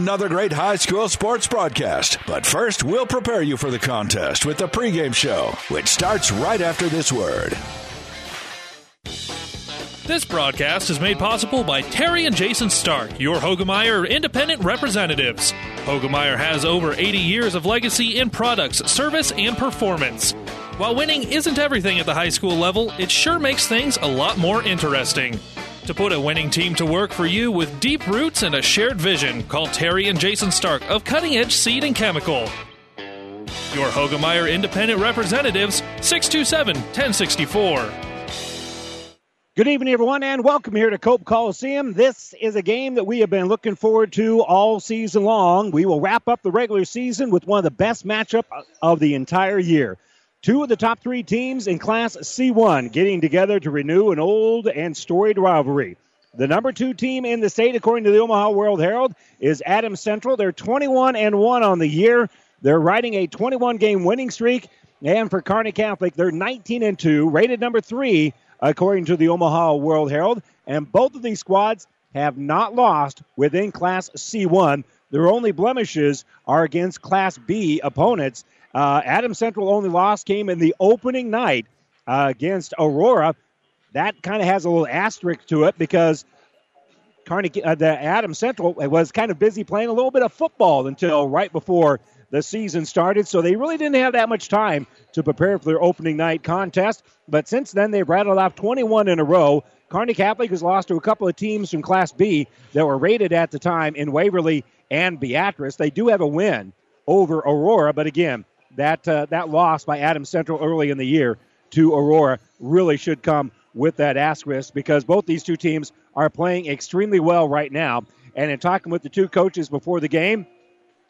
another great high school sports broadcast. But first, we'll prepare you for the contest with the pregame show, which starts right after this word. This broadcast is made possible by Terry and Jason Stark, your Hoegemeyer independent representatives. Hoegemeyer has over 80 years of legacy in products, service, and performance. While winning isn't everything at the high school level, it sure makes things a lot more interesting. To put a winning team to work for you with deep roots and a shared vision, call Terry and Jason Stark of Cutting Edge Seed and Chemical. Your Hoegemeyer independent representatives, 627 1064. Good evening, everyone, and welcome here to Cope Coliseum. This is a game that we have been looking forward to all season long. We will wrap up the regular season with one of the best matchup of the entire year. Two of the top three teams in Class C1 getting together to renew an old and storied rivalry. The number two team in the state, according to the Omaha World Herald, is Adams Central. They're 21 and 1 on the year. They're riding a 21 game winning streak. And for Kearney Catholic, they're 19 and 2, rated number three according to the Omaha World Herald. And both of these squads have not lost within Class C1. Their only blemishes are against Class B opponents. Uh, Adams Central only loss came in the opening night uh, against Aurora. That kind of has a little asterisk to it because Carnegie, uh, the Adams Central was kind of busy playing a little bit of football until right before the season started, so they really didn't have that much time to prepare for their opening night contest. But since then, they've rattled off 21 in a row. Kearney Catholic has lost to a couple of teams from Class B that were rated at the time in Waverly and Beatrice. They do have a win over Aurora, but again, that uh, that loss by Adams Central early in the year to Aurora really should come with that asterisk because both these two teams are playing extremely well right now. And in talking with the two coaches before the game,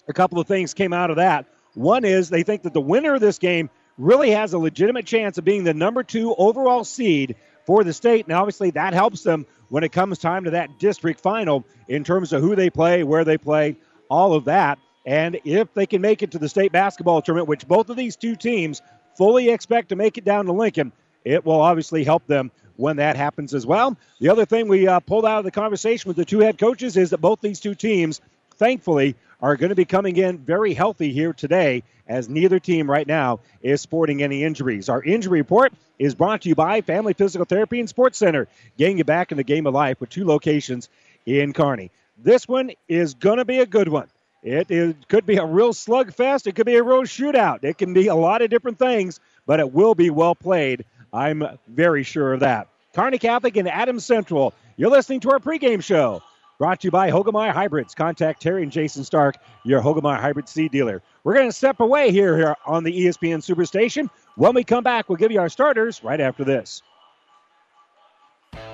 a couple of things came out of that. One is they think that the winner of this game really has a legitimate chance of being the number two overall seed for the state. And obviously, that helps them when it comes time to that district final in terms of who they play, where they play, all of that. And if they can make it to the state basketball tournament, which both of these two teams fully expect to make it down to Lincoln, it will obviously help them when that happens as well. The other thing we uh, pulled out of the conversation with the two head coaches is that both these two teams, thankfully, are going to be coming in very healthy here today, as neither team right now is sporting any injuries. Our injury report is brought to you by Family Physical Therapy and Sports Center, getting you back in the game of life with two locations in Kearney. This one is going to be a good one. It, it could be a real slugfest. It could be a real shootout. It can be a lot of different things, but it will be well played. I'm very sure of that. Kearney Catholic and Adams Central. You're listening to our pregame show Brought to you by Hoegemeyer Hybrids. Contact Terry and Jason Stark, your Hoegemeyer Hybrid seed dealer. We're going to step away here, here on the ESPN Superstation. When we come back, we'll give you our starters right after this.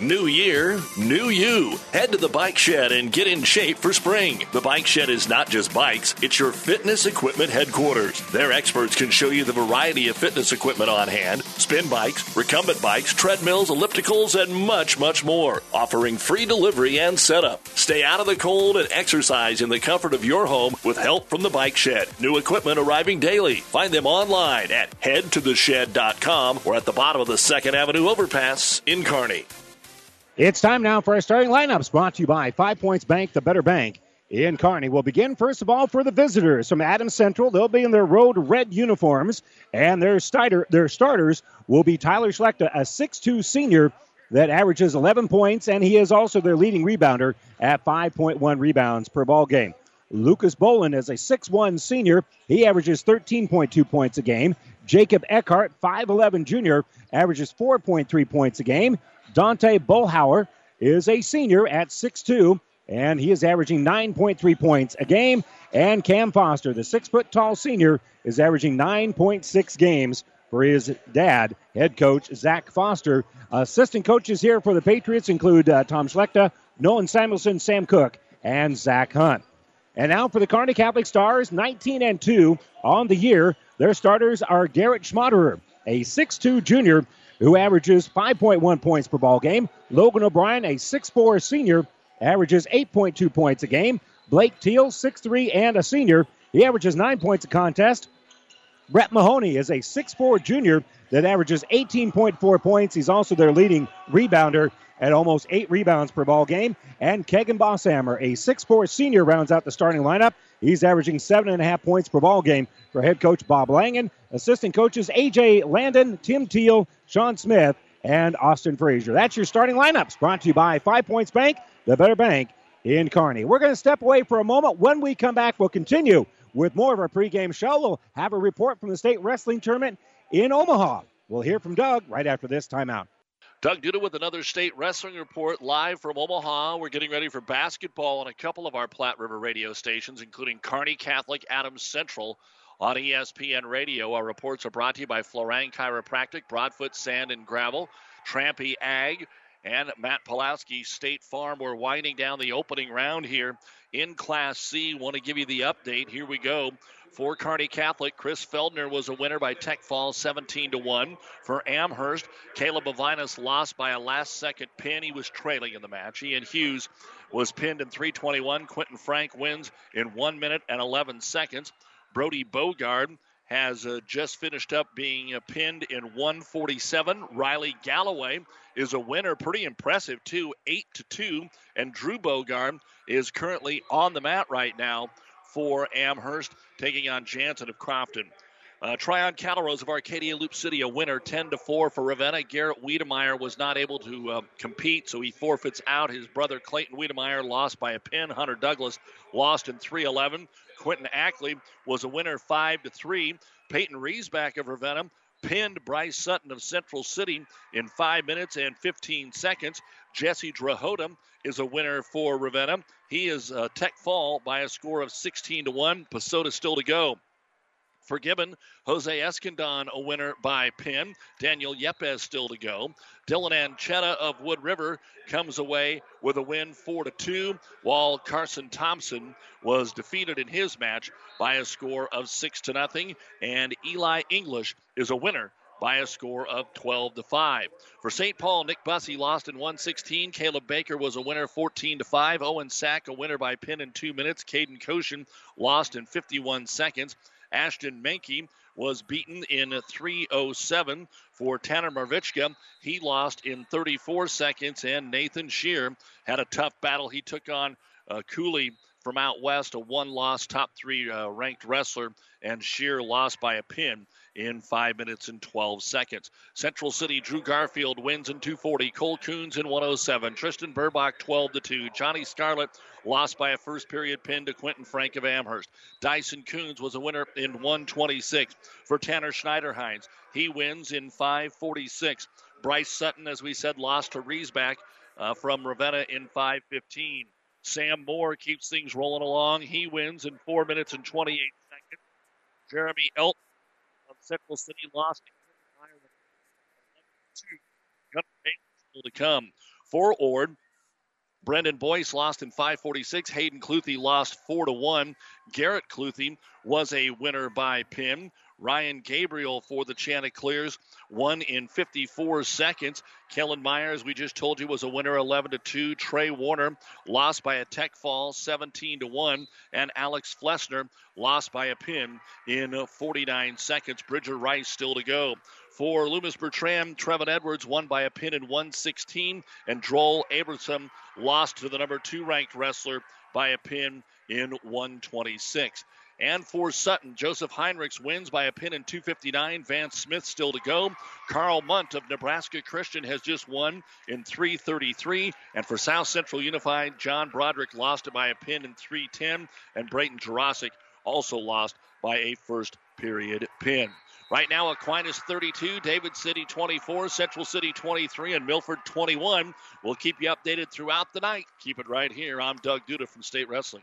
New year, new you. Head to the Bike Shed and get in shape for spring. The Bike Shed is not just bikes, it's your fitness equipment headquarters. Their experts can show you the variety of fitness equipment on hand spin bikes, recumbent bikes, treadmills, ellipticals, and much, much more. Offering free delivery and setup. Stay out of the cold and exercise in the comfort of your home with help from the Bike Shed. New equipment arriving daily. Find them online at headtotheshed.com or at the bottom of the 2nd Avenue overpass in Kearney. It's time now for our starting lineups brought to you by Five Points Bank, the better bank in Kearney. We'll begin first of all for the visitors from Adams Central. They'll be in their road red uniforms, and their starter their starters will be Tyler Schlechter, a 6'2 senior that averages 11 points, and he is also their leading rebounder at 5.1 rebounds per ball game. Lucas Bolin is a 6'1 senior. He averages 13.2 points a game. Jacob Eckhart, 5'11 junior, averages 4.3 points a game. Dante Bullhauer is a senior at 6'2, and he is averaging 9.3 points a game. And Cam Foster, the six foot tall senior, is averaging 9.6 games for his dad, head coach Zach Foster. Assistant coaches here for the Patriots include uh, Tom Schlechter, Nolan Samuelson, Sam Cook, and Zach Hunt. And now for the Kearney Catholic Stars, 19 and 2 on the year. Their starters are Garrett Schmaderer, a 6'2 junior who averages 5.1 points per ball game. Logan O'Brien, a 6'4 senior, averages 8.2 points a game. Blake Teal, 6'3 and a senior, he averages 9 points a contest. Brett Mahoney is a 6'4 junior that averages 18.4 points. He's also their leading rebounder at almost eight rebounds per ball game. And Kegan Bosshammer, a 6'4 senior, rounds out the starting lineup. He's averaging seven and a half points per ball game for head coach Bob Langen. Assistant coaches AJ Landon, Tim Teal, Sean Smith, and Austin Frazier. That's your starting lineups brought to you by Five Points Bank, the better bank in Kearney. We're going to step away for a moment. When we come back, we'll continue with more of our pregame show. We'll have a report from the state wrestling tournament in Omaha. We'll hear from Doug right after this timeout. Doug Duda with another state wrestling report live from Omaha. We're getting ready for basketball on a couple of our Platte River radio stations, including Kearney Catholic, Adams Central on ESPN Radio. Our reports are brought to you by Florang Chiropractic, Broadfoot Sand and Gravel, Trampy Ag, and Matt Pulowski State Farm. We're winding down the opening round here in Class C. Want to give you the update. Here we go. For Kearney Catholic, Chris Feldner was a winner by Tech Falls 17 to 1. For Amherst, Caleb Avinas lost by a last second pin. He was trailing in the match. Ian Hughes was pinned in 321. Quentin Frank wins in 1 minute and 11 seconds. Brody Bogard has uh, just finished up being uh, pinned in 147. Riley Galloway is a winner, pretty impressive too, 8 to 2. And Drew Bogard is currently on the mat right now for Amherst, taking on Jansen of Crofton. Uh, Tryon Calrose of Arcadia Loop City, a winner, 10 to 4 for Ravenna. Garrett Wiedemeyer was not able to uh, compete, so he forfeits out. His brother Clayton Wiedemeyer lost by a pin. Hunter Douglas lost in 311. Quentin Ackley was a winner, 5 to 3. Peyton Riesback of Ravenna pinned Bryce Sutton of Central City in 5 minutes and 15 seconds. Jesse Drahota is a winner for Ravenna. He is a Tech Fall by a score of 16 to 1. Pasoda still to go. For Gibbon, Jose Escondon a winner by pin. Daniel Yepes still to go. Dylan Anchetta of Wood River comes away with a win 4 to 2, while Carson Thompson was defeated in his match by a score of 6 to nothing. And Eli English is a winner by a score of 12 to 5. For St. Paul, Nick Bussey lost in 116. Caleb Baker was a winner 14 to 5. Owen Sack a winner by pin in 2 minutes. Caden Koshin lost in 51 seconds. Ashton Menke was beaten in 307 for Tanner Marvichka. He lost in 34 seconds, and Nathan Shear had a tough battle. He took on uh, Cooley from out west, a one loss top three uh, ranked wrestler, and Shear lost by a pin in 5 minutes and 12 seconds. Central City, Drew Garfield wins in 240. Cole Coons in 107. Tristan Burbach 12 to 2. Johnny Scarlett lost by a first period pin to Quentin Frank of Amherst. Dyson Coons was a winner in 126 for Tanner Schneiderhines. He wins in 546. Bryce Sutton, as we said, lost to Riesback uh, from Ravenna in 515. Sam Moore keeps things rolling along. He wins in 4 minutes and 28 seconds. Jeremy Elton Central City lost still to come. For Ord, Brendan Boyce lost in 546. Hayden Cluthy lost 4 to 1. Garrett Cluthy was a winner by pin. Ryan Gabriel for the Chanticleers won in 54 seconds. Kellen Myers, we just told you, was a winner 11 to 2. Trey Warner lost by a tech fall 17 to 1. And Alex Flessner lost by a pin in 49 seconds. Bridger Rice still to go. For Loomis Bertram, Trevin Edwards won by a pin in 116. And Droll Abrahamson lost to the number two ranked wrestler by a pin in 126. And for Sutton, Joseph Heinrichs wins by a pin in 259. Vance Smith still to go. Carl Munt of Nebraska Christian has just won in 333. And for South Central Unified, John Broderick lost it by a pin in 310. And Brayton Jurasic also lost by a first period pin. Right now, Aquinas 32, David City 24, Central City 23, and Milford 21. We'll keep you updated throughout the night. Keep it right here. I'm Doug Duda from State Wrestling.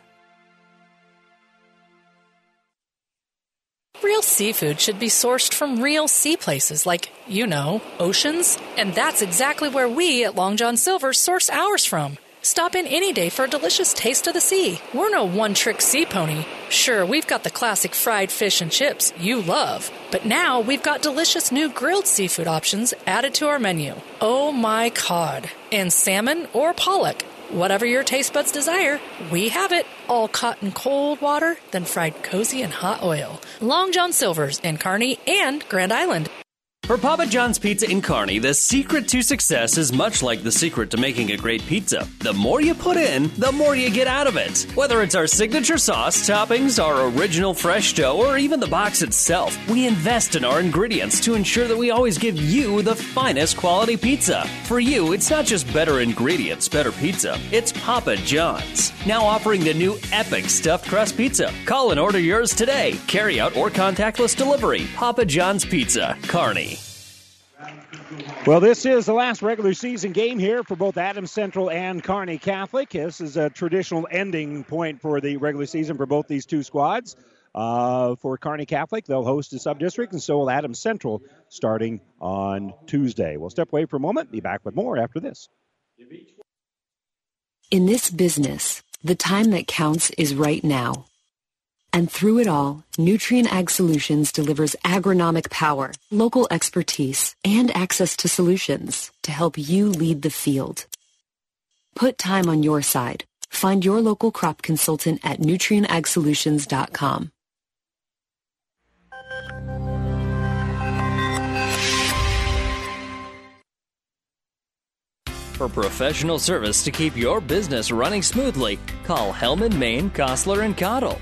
Real seafood should be sourced from real sea places like, you know, oceans. And that's exactly where we at Long John Silver source ours from. Stop in any day for a delicious taste of the sea. We're no one trick sea pony. Sure, we've got the classic fried fish and chips you love, but now we've got delicious new grilled seafood options added to our menu. Oh my cod! And salmon or pollock. Whatever your taste buds desire, we have it. All caught in cold water, then fried cozy in hot oil. Long John Silver's in Kearney and Grand Island. For Papa John's Pizza in Kearney, the secret to success is much like the secret to making a great pizza. The more you put in, the more you get out of it. Whether it's our signature sauce, toppings, our original fresh dough, or even the box itself, we invest in our ingredients to ensure that we always give you the finest quality pizza. For you, it's not just better ingredients, better pizza. It's Papa John's. Now offering the new epic stuffed crust pizza. Call and order yours today. Carry out or contactless delivery. Papa John's Pizza, Kearney. Well, this is the last regular season game here for both Adams Central and Kearney Catholic. This is a traditional ending point for the regular season for both these two squads. Uh, for Kearney Catholic, they'll host a sub-district, and so will Adams Central starting on Tuesday. We'll step away for a moment. Be back with more after this. In this business, the time that counts is right now. And through it all, Nutrien Ag Solutions delivers agronomic power, local expertise, and access to solutions to help you lead the field. Put time on your side. Find your local crop consultant at nutrienagsolutions.com. For professional service to keep your business running smoothly, call Hellman, Maine, Kostler, and Cottle.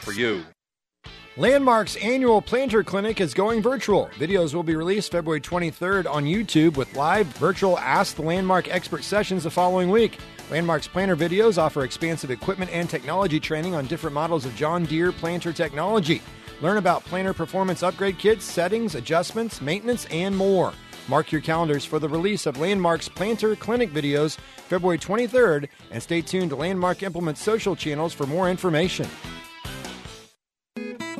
for you. Landmark's annual planter clinic is going virtual. Videos will be released February 23rd on YouTube with live virtual Ask the Landmark expert sessions the following week. Landmark's planter videos offer expansive equipment and technology training on different models of John Deere planter technology. Learn about planter performance upgrade kits, settings, adjustments, maintenance, and more. Mark your calendars for the release of Landmark's Planter Clinic videos February 23rd and stay tuned to Landmark Implement social channels for more information.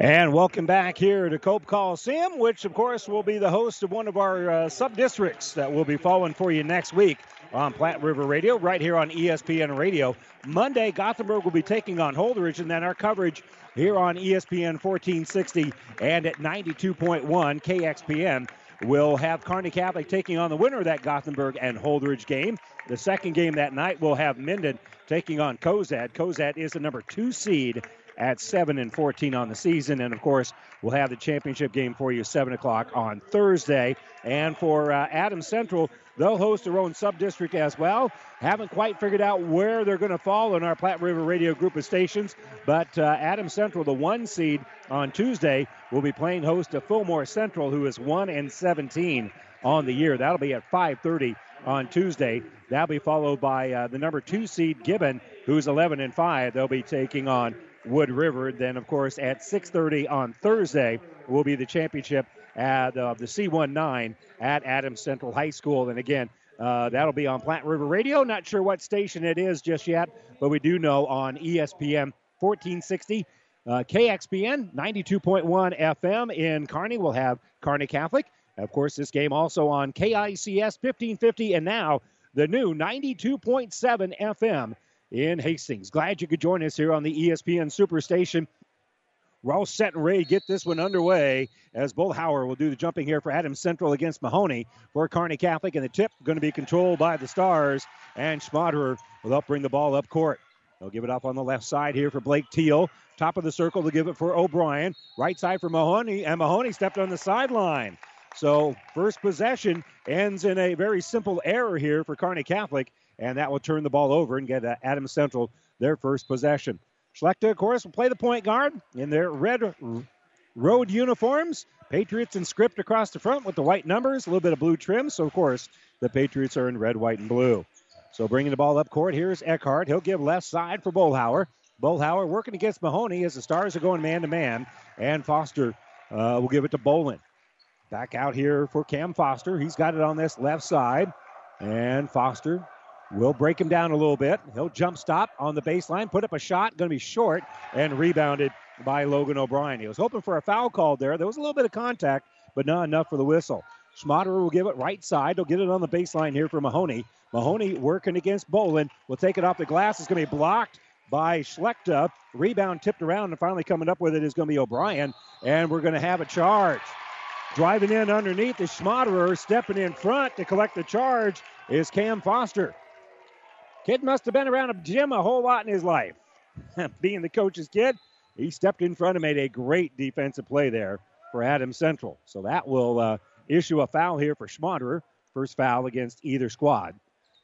And welcome back here to Cope Coliseum, which, of course, will be the host of one of our uh, sub districts that will be following for you next week on Platte River Radio, right here on ESPN Radio. Monday, Gothenburg will be taking on Holdrege, and then our coverage here on ESPN 1460 and at 92.1 KXPN will have Kearney Catholic taking on the winner of that Gothenburg and Holdrege game. The second game that night will have Minden taking on Cozad. Cozad is the number two seed at 7 and 14 on the season. And of course, we'll have the championship game for you 7 o'clock on Thursday. And for uh, Adams Central, they'll host their own sub district as well. Haven't quite figured out where they're going to fall in our Platte River Radio group of stations, but uh, Adams Central, the one seed on Tuesday, will be playing host to Fillmore Central, who is 1 and 17 on the year. That'll be at 5:30 on Tuesday. That'll be followed by uh, the number two seed Gibbon, who's 11 and 5. They'll be taking on Wood River. Then, of course, at 6:30 on Thursday will be the championship at uh, the C19 at Adams Central High School. And again, uh, that'll be on Platte River Radio. Not sure what station it is just yet, but we do know on ESPN 1460. Uh, KXPN 92.1 FM in Kearney will have Kearney Catholic. Of course, this game also on KICS 1550 and now the new 92.7 FM in Hastings. Glad you could join us here on the ESPN Superstation. We're set and to get this one underway as Bullhauer will do the jumping here for Adams Central against Mahoney for Kearney Catholic. And the tip going to be controlled by the Stars. And Schmaderer will help bring the ball up court. They'll give it up on the left side here for Blake Teal. Top of the circle to give it for O'Brien. Right side for Mahoney. And Mahoney stepped on the sideline. So first possession ends in a very simple error here for Kearney Catholic and that will turn the ball over and get uh, Adams Central their first possession. Schlechter, of course, will play the point guard in their red road uniforms. Patriots in script across the front with the white numbers, a little bit of blue trim. So, of course, the Patriots are in red, white, and blue. So, bringing the ball up court, here's Eckhart. He'll give left side for Bolhauer. Bolhauer working against Mahoney as the Stars are going man to man. And Foster uh, will give it to Bolin. Back out here for Cam Foster. He's got it on this left side. And Foster We'll break him down a little bit. He'll jump stop on the baseline, put up a shot, going to be short, and rebounded by Logan O'Brien. He was hoping for a foul call there. There was a little bit of contact, but not enough for the whistle. Schmaderer will give it right side. He'll get it on the baseline here for Mahoney. Mahoney working against Bolin. Will take it off the glass. It's going to be blocked by Schlechter. Rebound tipped around, and finally coming up with it is going to be O'Brien. And we're going to have a charge. Driving in underneath is Schmaderer. Stepping in front to collect the charge is Cam Foster. Kid must have been around a gym a whole lot in his life. Being the coach's kid, he stepped in front and made a great defensive play there for Adams Central. So that will uh, issue a foul here for Schmaderer. First foul against either squad.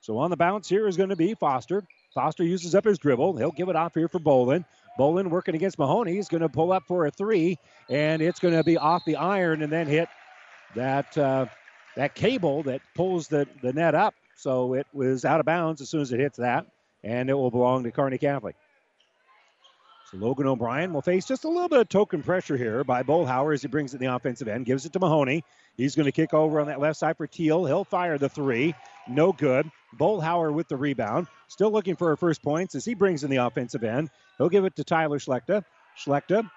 So on the bounce here is going to be Foster. Foster uses up his dribble. He'll give it off here for Bolin. Bolin working against Mahoney. He's going to pull up for a three, and it's going to be off the iron and then hit that uh, that cable that pulls the, the net up so it was out of bounds as soon as it hits that, and it will belong to Kearney Catholic. So Logan O'Brien will face just a little bit of token pressure here by Bullhauer as he brings it in the offensive end, gives it to Mahoney. He's going to kick over on that left side for Teal. He'll fire the three. No good. Bullhauer with the rebound. Still looking for her first points as he brings in the offensive end. He'll give it to Tyler Schlechter. Schlechter,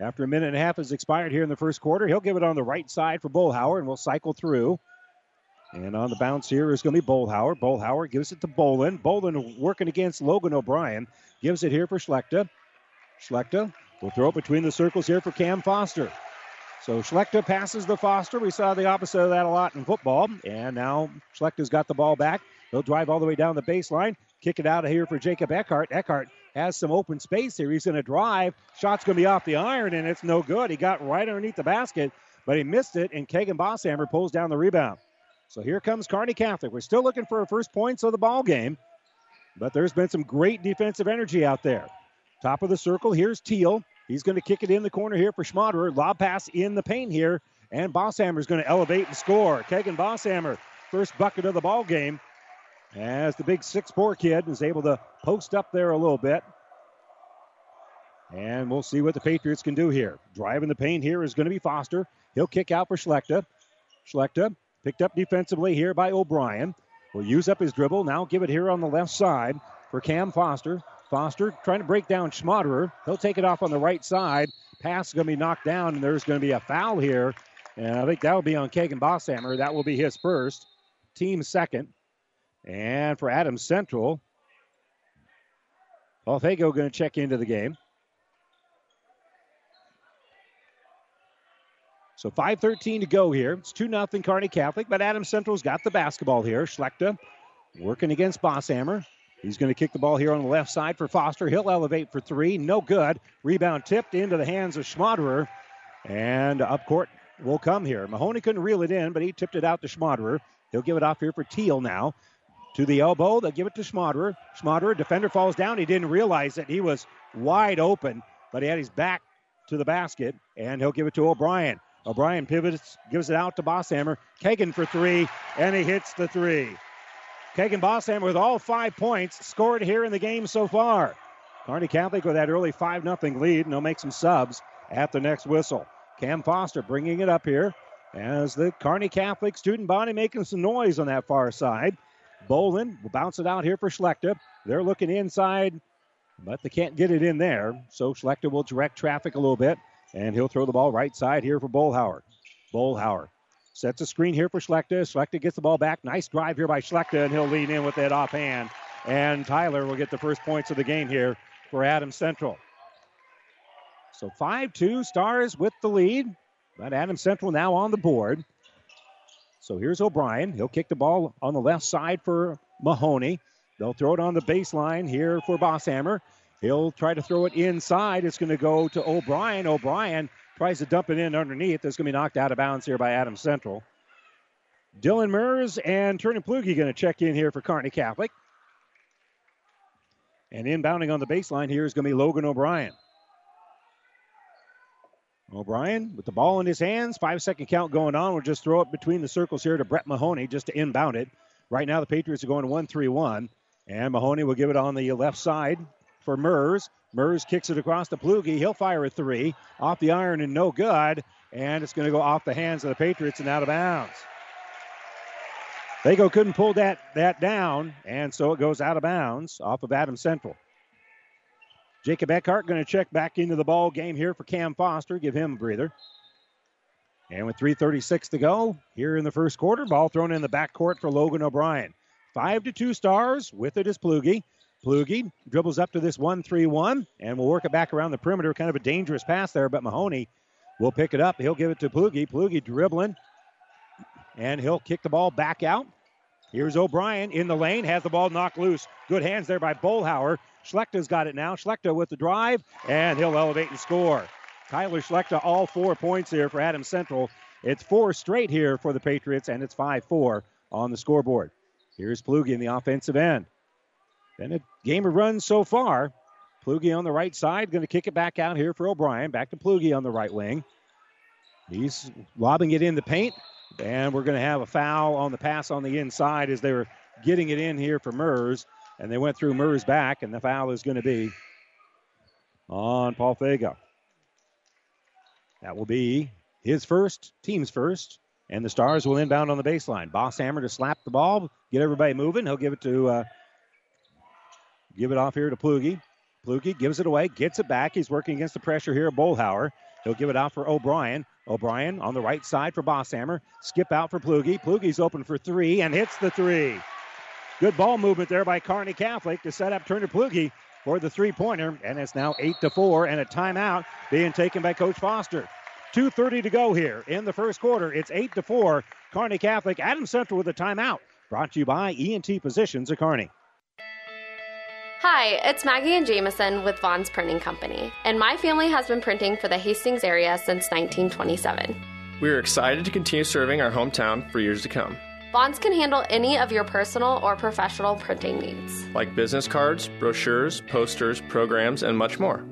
after a minute and a half has expired here in the first quarter, he'll give it on the right side for Bullhauer, and we'll cycle through. And on the bounce here is going to be Bullhauer. Bullhauer gives it to Bolin. Bolin working against Logan O'Brien. Gives it here for Schlechter. Schlechter will throw it between the circles here for Cam Foster. So Schlechter passes the Foster. We saw the opposite of that a lot in football. And now Schlechter's got the ball back. He'll drive all the way down the baseline, kick it out of here for Jacob Eckhart. Eckhart has some open space here. He's going to drive. Shot's going to be off the iron, and it's no good. He got right underneath the basket, but he missed it, and Kagan Bosshammer pulls down the rebound. So here comes Kearney Catholic. We're still looking for our first points of the ball game, but there's been some great defensive energy out there. Top of the circle, here's Teal. He's going to kick it in the corner here for Schmaderer. Lob pass in the paint here, and Bosshammer is going to elevate and score. Kagan Bosshammer, first bucket of the ball game, as the big six-four kid is able to post up there a little bit. And we'll see what the Patriots can do here. Driving the paint here is going to be Foster. He'll kick out for Schlechter. Schlechter picked up defensively here by O'Brien. Will use up his dribble. Now give it here on the left side for Cam Foster. Foster trying to break down Schmaderer. He'll take it off on the right side. Pass is going to be knocked down, and there's going to be a foul here. And I think that will be on Kagan Bosshammer. That will be his first, team second. And for Adams Central, Paul Fago going to check into the game. So 5.13 to go here. It's 2 0 Kearney Catholic, but Adams Central's got the basketball here. Schlechter working against Bosshammer. He's going to kick the ball here on the left side for Foster. He'll elevate for three. No good. Rebound tipped into the hands of Schmaderer. And up court will come here. Mahoney couldn't reel it in, but he tipped it out to Schmaderer. He'll give it off here for Teal now. To the elbow. They'll give it to Schmaderer. Schmaderer, defender falls down. He didn't realize that He was wide open, but he had his back to the basket, and he'll give it to O'Brien. O'Brien pivots, gives it out to Bosshammer. Kagan for three, and he hits the three. Kagan Bosshammer with all five points scored here in the game so far. Kearney Catholic with that early 5 0 lead, and they'll make some subs at the next whistle. Cam Foster bringing it up here as the Kearney Catholic student body making some noise on that far side. Bolin will bounce it out here for Schlechter. They're looking inside, but they can't get it in there. So Schlechter will direct traffic a little bit, and he'll throw the ball right side here for Bolhauer. Bolhauer Sets a screen here for Schlechter. Schlechter gets the ball back. Nice drive here by Schlechter, and he'll lean in with that offhand. And Tyler will get the first points of the game here for Adams Central. So 5 2 Stars with the lead, but Adams Central now on the board. So here's O'Brien. He'll kick the ball on the left side for Mahoney. They'll throw it on the baseline here for Bosshammer. He'll try to throw it inside. It's going to go to O'Brien. O'Brien Tries to dump it in underneath. That's going to be knocked out of bounds here by Adams Central. Dylan Mers and Turner Plugi going to check in here for Kearney Catholic. And inbounding on the baseline here is going to be Logan O'Brien. O'Brien with the ball in his hands. Five second count going on. We'll just throw it between the circles here to Brett Mahoney just to inbound it. Right now, the Patriots are going 1 3 1. And Mahoney will give it on the left side for Mers. Mers kicks it across the Plugi. He'll fire a three off the iron and no good. And it's going to go off the hands of the Patriots and out of bounds. Fago couldn't pull that, that down, and so it goes out of bounds off of Adams Central. Jacob Eckhart going to check back into the ball game here for Cam Foster, give him a breather. And with 3:36 to go here in the first quarter, ball thrown in the backcourt for Logan O'Brien. Five to two stars. With it is Plugi. Plugi dribbles up to this 1 3 1 and will work it back around the perimeter. Kind of a dangerous pass there, but Mahoney will pick it up. He'll give it to Plugi. Plugi dribbling, and he'll kick the ball back out. Here's O'Brien in the lane, has the ball knocked loose. Good hands there by Bolhauer. Schlechter's got it now. Schlechter with the drive, and he'll elevate and score. Tyler Schlechter, all four points here for Adams Central. It's four straight here for the Patriots, and it's 5 4 on the scoreboard. Here's Plugi in the offensive end. Been a game of runs so far. Plugi on the right side, going to kick it back out here for O'Brien. Back to Plugi on the right wing. He's lobbing it in the paint, and we're going to have a foul on the pass on the inside as they were getting it in here for Mers, and they went through Mers back, and the foul is going to be on Paul Fago. That will be his first, team's first, and the Stars will inbound on the baseline. Bosshammer to slap the ball, get everybody moving. He'll give it to uh, Give it off here to Plugi. Plugi gives it away, gets it back. He's working against the pressure here at Bolhauer. He'll give it out for O'Brien. O'Brien on the right side for Bosshammer. Skip out for Plugi. Plugi's open for three and hits the three. Good ball movement there by Kearney Catholic to set up Turner Plugi for the three pointer. And it's now 8 to 4 and a timeout being taken by Coach Foster. 2.30 to go here in the first quarter. It's 8 to 4. Kearney Catholic, Adams Central with a timeout. brought to you by ENT Physicians of Kearney. Hi, it's Maggie and Jameson with Vaughn's Printing Company, and my family has been printing for the Hastings area since 1927. We are excited to continue serving our hometown for years to come. Vaughn's can handle any of your personal or professional printing needs, like business cards, brochures, posters, programs, and much more.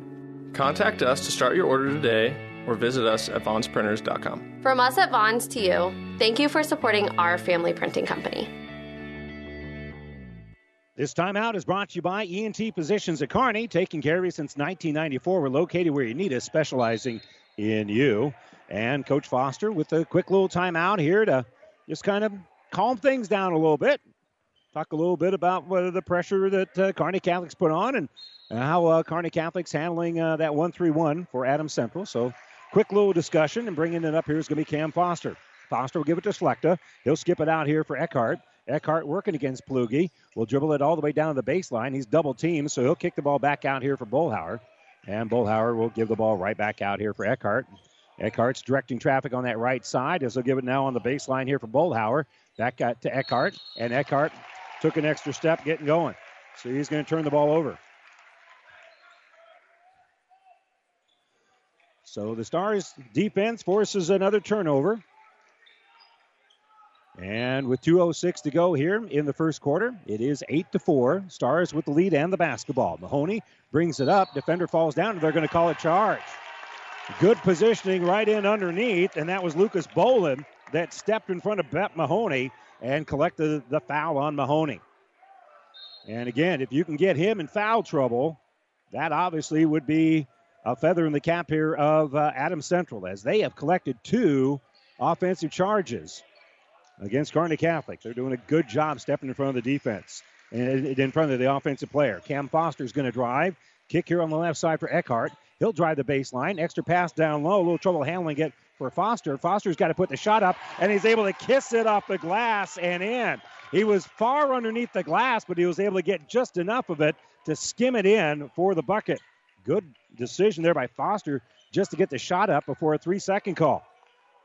Contact us to start your order today or visit us at vaughnsprinters.com. From us at Vaughn's to you, thank you for supporting our family printing company. This timeout is brought to you by ENT Physicians at Kearney, taking care of you since 1994. We're located where you need us, specializing in you. And Coach Foster with a quick little timeout here to just kind of calm things down a little bit. Talk a little bit about what the pressure that uh, Kearney Catholics put on and how uh, Kearney Catholics handling uh, that 1 3 1 for Adams Central. So, quick little discussion and bringing it up here is going to be Cam Foster. Foster will give it to Schlechter. He'll skip it out here for Eckhart. Eckhart working against Plugi. Will dribble it all the way down to the baseline. He's double teamed, so he'll kick the ball back out here for Bullhauer. And Bullhauer will give the ball right back out here for Eckhart. Eckhart's directing traffic on that right side as he'll give it now on the baseline here for Bullhauer. Back to Eckhart, and Eckhart took an extra step getting going. So he's going to turn the ball over. So the Stars defense forces another turnover. And with 2.06 to go here in the first quarter, it is 8 to 4. Stars with the lead and the basketball. Mahoney brings it up. Defender falls down, and they're going to call a charge. Good positioning right in underneath, and that was Lucas Bolin that stepped in front of Brett Mahoney and collected the foul on Mahoney. And again, if you can get him in foul trouble, that obviously would be a feather in the cap here of uh, Adams Central, as they have collected two offensive charges against Kearney Catholic. They're doing a good job stepping in front of the defense and in front of the offensive player. Cam Foster is going to drive. Kick here on the left side for Eckhart. He'll drive the baseline. Extra pass down low. A little trouble handling it for Foster. Foster's got to put the shot up, and he's able to kiss it off the glass and in. He was far underneath the glass, but he was able to get just enough of it to skim it in for the bucket. Good decision there by Foster just to get the shot up before a three second call.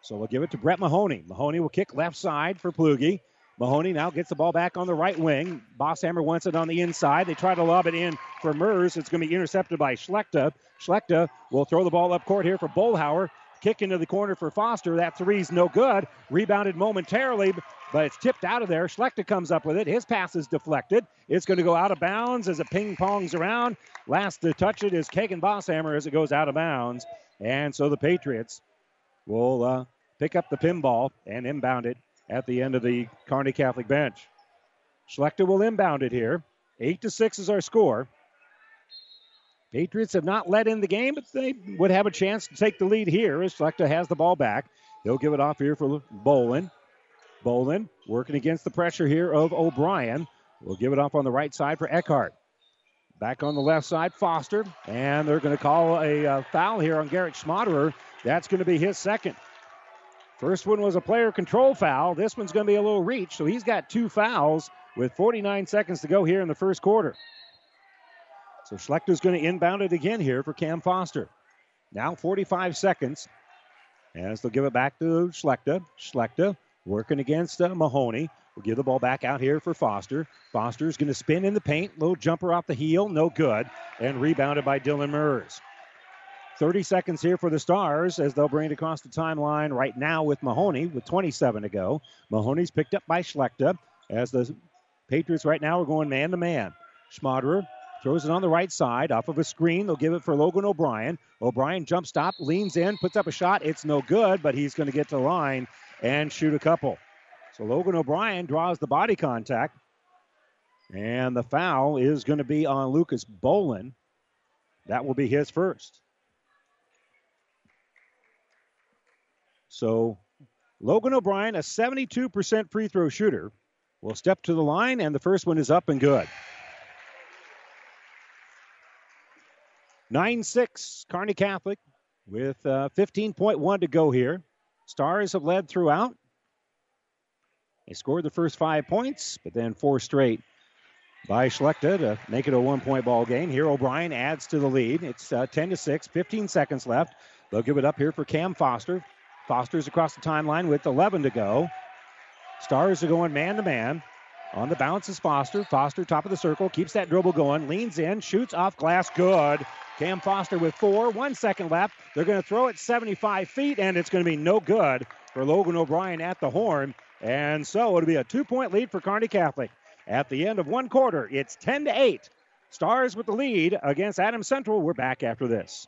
So we'll give it to Brett Mahoney. Mahoney will kick left side for Plugi. Mahoney now gets the ball back on the right wing. Bosshammer wants it on the inside. They try to lob it in for Mers. It's going to be intercepted by Schlechter. Schlechter will throw the ball up court here for Bullhauer. Kick into the corner for Foster. That three's no good. Rebounded momentarily, but it's tipped out of there. Schlechter comes up with it. His pass is deflected. It's going to go out of bounds as it ping pongs around. Last to touch it is Kagan Bosshammer as it goes out of bounds. And so the Patriots will uh, pick up the pinball and inbound it at the end of the Kearney Catholic bench. Schlechter will inbound it here. Eight to six is our score. Patriots have not let in the game, but they would have a chance to take the lead here as Schlechter has the ball back. He'll give it off here for Bolin. Bolin working against the pressure here of O'Brien. We'll give it off on the right side for Eckhart. Back on the left side, Foster. And they're going to call a uh, foul here on Garrett Schmaderer. That's going to be his second. First one was a player control foul. This one's going to be a little reach. So he's got two fouls with 49 seconds to go here in the first quarter. So Schlechter's going to inbound it again here for Cam Foster. Now 45 seconds as they'll give it back to Schlechter. Schlechter working against uh, Mahoney. We'll give the ball back out here for Foster. Foster's going to spin in the paint. Little jumper off the heel, no good. And rebounded by Dylan Mers. 30 seconds here for the Stars as they'll bring it across the timeline right now with Mahoney with 27 to go. Mahoney's picked up by Schlechter as the Patriots right now are going man to man. Schmaderer Throws it on the right side off of a screen. They'll give it for Logan O'Brien. O'Brien jump stop, leans in, puts up a shot. It's no good, but he's going to get to line and shoot a couple. So Logan O'Brien draws the body contact. And the foul is going to be on Lucas Bolin. That will be his first. So Logan O'Brien, a 72% free throw shooter, will step to the line, and the first one is up and good. 9 6, Kearney Catholic with uh, 15.1 to go here. Stars have led throughout. They scored the first five points, but then four straight by Schlechter to make it a one point ball game. Here, O'Brien adds to the lead. It's uh, 10 to 6, 15 seconds left. They'll give it up here for Cam Foster. Foster's across the timeline with 11 to go. Stars are going man to man. On the bounce is Foster. Foster, top of the circle, keeps that dribble going, leans in, shoots off glass, good. Cam Foster with four, one second left. They're going to throw it 75 feet, and it's going to be no good for Logan O'Brien at the horn. And so it'll be a two point lead for Kearney Catholic. At the end of one quarter, it's 10 to 8. Stars with the lead against Adams Central. We're back after this.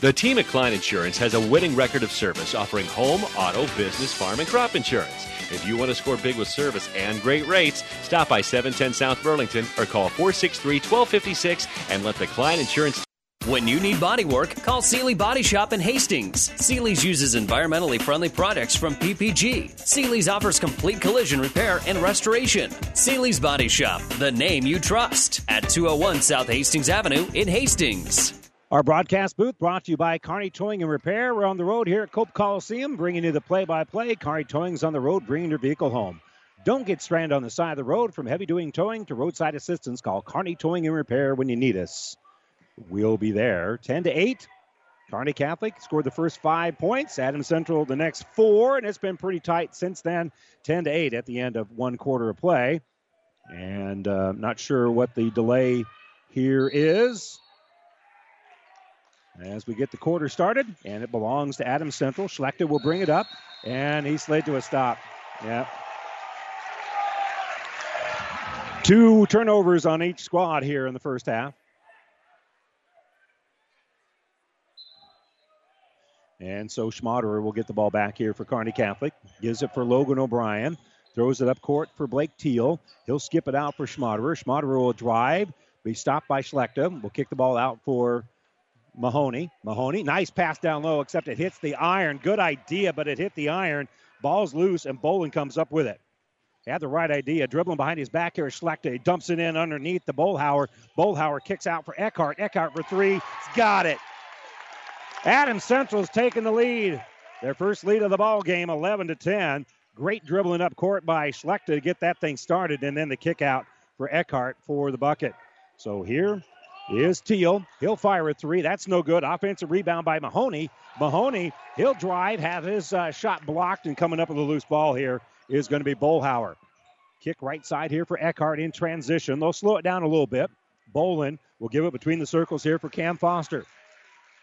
The team at Klein Insurance has a winning record of service offering home, auto, business, farm, and crop insurance. If you want to score big with service and great rates, stop by 710 South Burlington or call 463 1256 and let the Klein Insurance. When you need body work, call Seely Body Shop in Hastings. Seely's uses environmentally friendly products from PPG. Seely's offers complete collision repair and restoration. Seely's Body Shop, the name you trust, at 201 South Hastings Avenue in Hastings. Our broadcast booth brought to you by Kearney Towing and Repair. We're on the road here at Cope Coliseum, bringing you the play-by-play. Kearney Towing's on the road, bringing your vehicle home. Don't get stranded on the side of the road. From heavy duty towing to roadside assistance, call Kearney Towing and Repair when you need us. We'll be there. 10 to 8. Kearney Catholic scored the first five points. Adams Central the next four, and it's been pretty tight since then. 10 to 8 at the end of one quarter of play. And uh, not sure what the delay here is as we get the quarter started, and it belongs to Adams Central. Schlechter will bring it up, and he's slid to a stop. Yeah. Two turnovers on each squad here in the first half. And so Schmaderer will get the ball back here for Kearney Catholic. Gives it for Logan O'Brien. Throws it up court for Blake Teal. He'll skip it out for Schmaderer. Schmaderer will drive. Be stopped by Schlechter. Will kick the ball out for Mahoney. Mahoney, nice pass down low, except it hits the iron. Good idea, but it hit the iron. Ball's loose, and Bolin comes up with it. Had the right idea. Dribbling behind his back here is Schlechter. He dumps it in underneath the Bolhauer. Bolhauer kicks out for Eckhart. Eckhart for three. He's got it. Adams Central's taking the lead. Their first lead of the ball game, 11 to 10. Great dribbling up court by Schlechter to get that thing started, and then the kick out for Eckhart for the bucket. So here is Teal. He'll fire a three. That's no good. Offensive rebound by Mahoney. Mahoney, he'll drive, have his uh, shot blocked, and coming up with a loose ball here is going to be Bolhauer. Kick right side here for Eckhart in transition. They'll slow it down a little bit. Bolin will give it between the circles here for Cam Foster.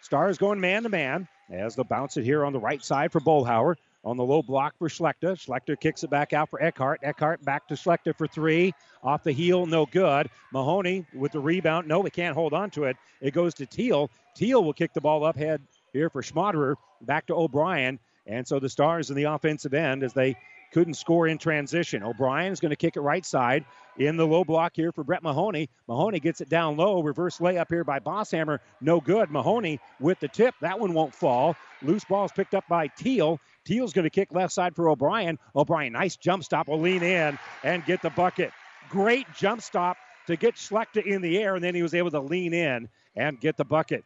Stars going man to man as they'll bounce it here on the right side for Bolhauer on the low block for Schlechter. Schlechter kicks it back out for Eckhart. Eckhart back to Schlechter for three. Off the heel, no good. Mahoney with the rebound. No, we can't hold on to it. It goes to Teal. Teal will kick the ball up head here for Schmaderer. Back to O'Brien. And so the Stars in the offensive end as they couldn't score in transition. O'Brien is going to kick it right side in the low block here for Brett Mahoney. Mahoney gets it down low. Reverse layup here by Bosshammer. No good. Mahoney with the tip. That one won't fall. Loose ball is picked up by Teal. Teal's going to kick left side for O'Brien. O'Brien, nice jump stop, will lean in and get the bucket. Great jump stop to get Schlechter in the air, and then he was able to lean in and get the bucket.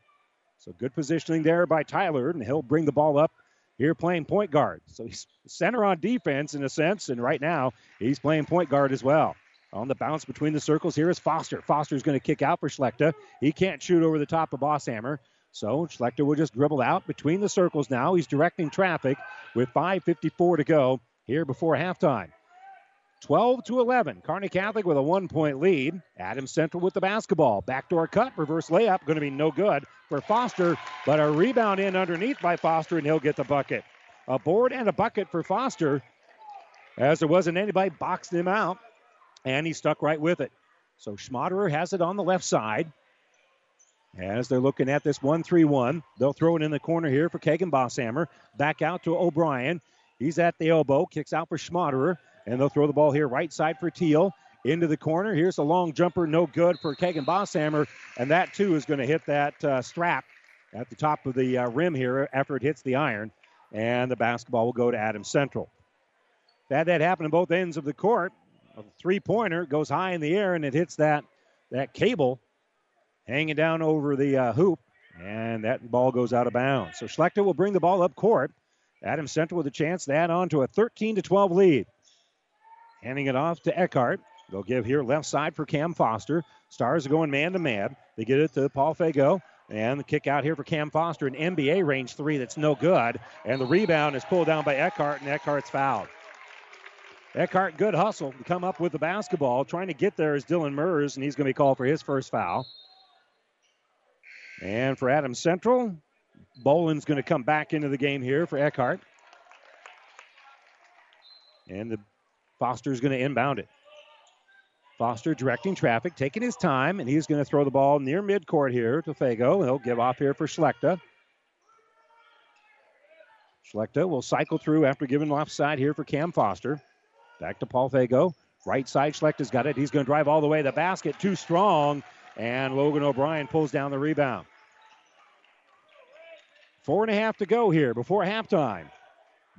So good positioning there by Tyler, and he'll bring the ball up here playing point guard. So he's center on defense in a sense, and right now he's playing point guard as well. On the bounce between the circles here is Foster. Foster's going to kick out for Schlechter. He can't shoot over the top of Bosshammer. So Schlechter will just dribble out between the circles now. He's directing traffic with 5.54 to go here before halftime. 12 to 11. Kearney Catholic with a one point lead. Adams Central with the basketball. Backdoor cut, reverse layup, going to be no good for Foster, but a rebound in underneath by Foster, and he'll get the bucket. A board and a bucket for Foster, as there wasn't anybody boxing him out, and he stuck right with it. So Schmaderer has it on the left side. As they're looking at this 1 3 1, they'll throw it in the corner here for Kagan Bosshammer. Back out to O'Brien. He's at the elbow, kicks out for Schmaderer, and they'll throw the ball here right side for Teal. Into the corner. Here's a long jumper, no good for Kagan Bosshammer, and that too is going to hit that uh, strap at the top of the uh, rim here after it hits the iron, and the basketball will go to Adams Central. Had that happen on both ends of the court, A three pointer goes high in the air and it hits that that cable hanging down over the uh, hoop, and that ball goes out of bounds. So Schlechter will bring the ball up court. Adams Center with a chance to add on to a 13 to 12 lead. Handing it off to Eckhart. They'll give here left side for Cam Foster. Stars are going man to man. They get it to Paul Fago. And the kick out here for Cam Foster, an NBA range three that's no good. And the rebound is pulled down by Eckhart, and Eckhart's fouled. Eckhart, good hustle to come up with the basketball. Trying to get there is Dylan Mers, and he's going to be called for his first foul. And for Adams Central, Boland's going to come back into the game here for Eckhart. And the Foster's going to inbound it. Foster directing traffic, taking his time, and he's going to throw the ball near midcourt here to Fago. He'll give off here for Schlechter. Schlechter will cycle through after giving left side here for Cam Foster. Back to Paul Fago. Right side, Schlechter's got it. He's going to drive all the way to the basket. Too strong. And Logan O'Brien pulls down the rebound. Four and a half to go here before halftime.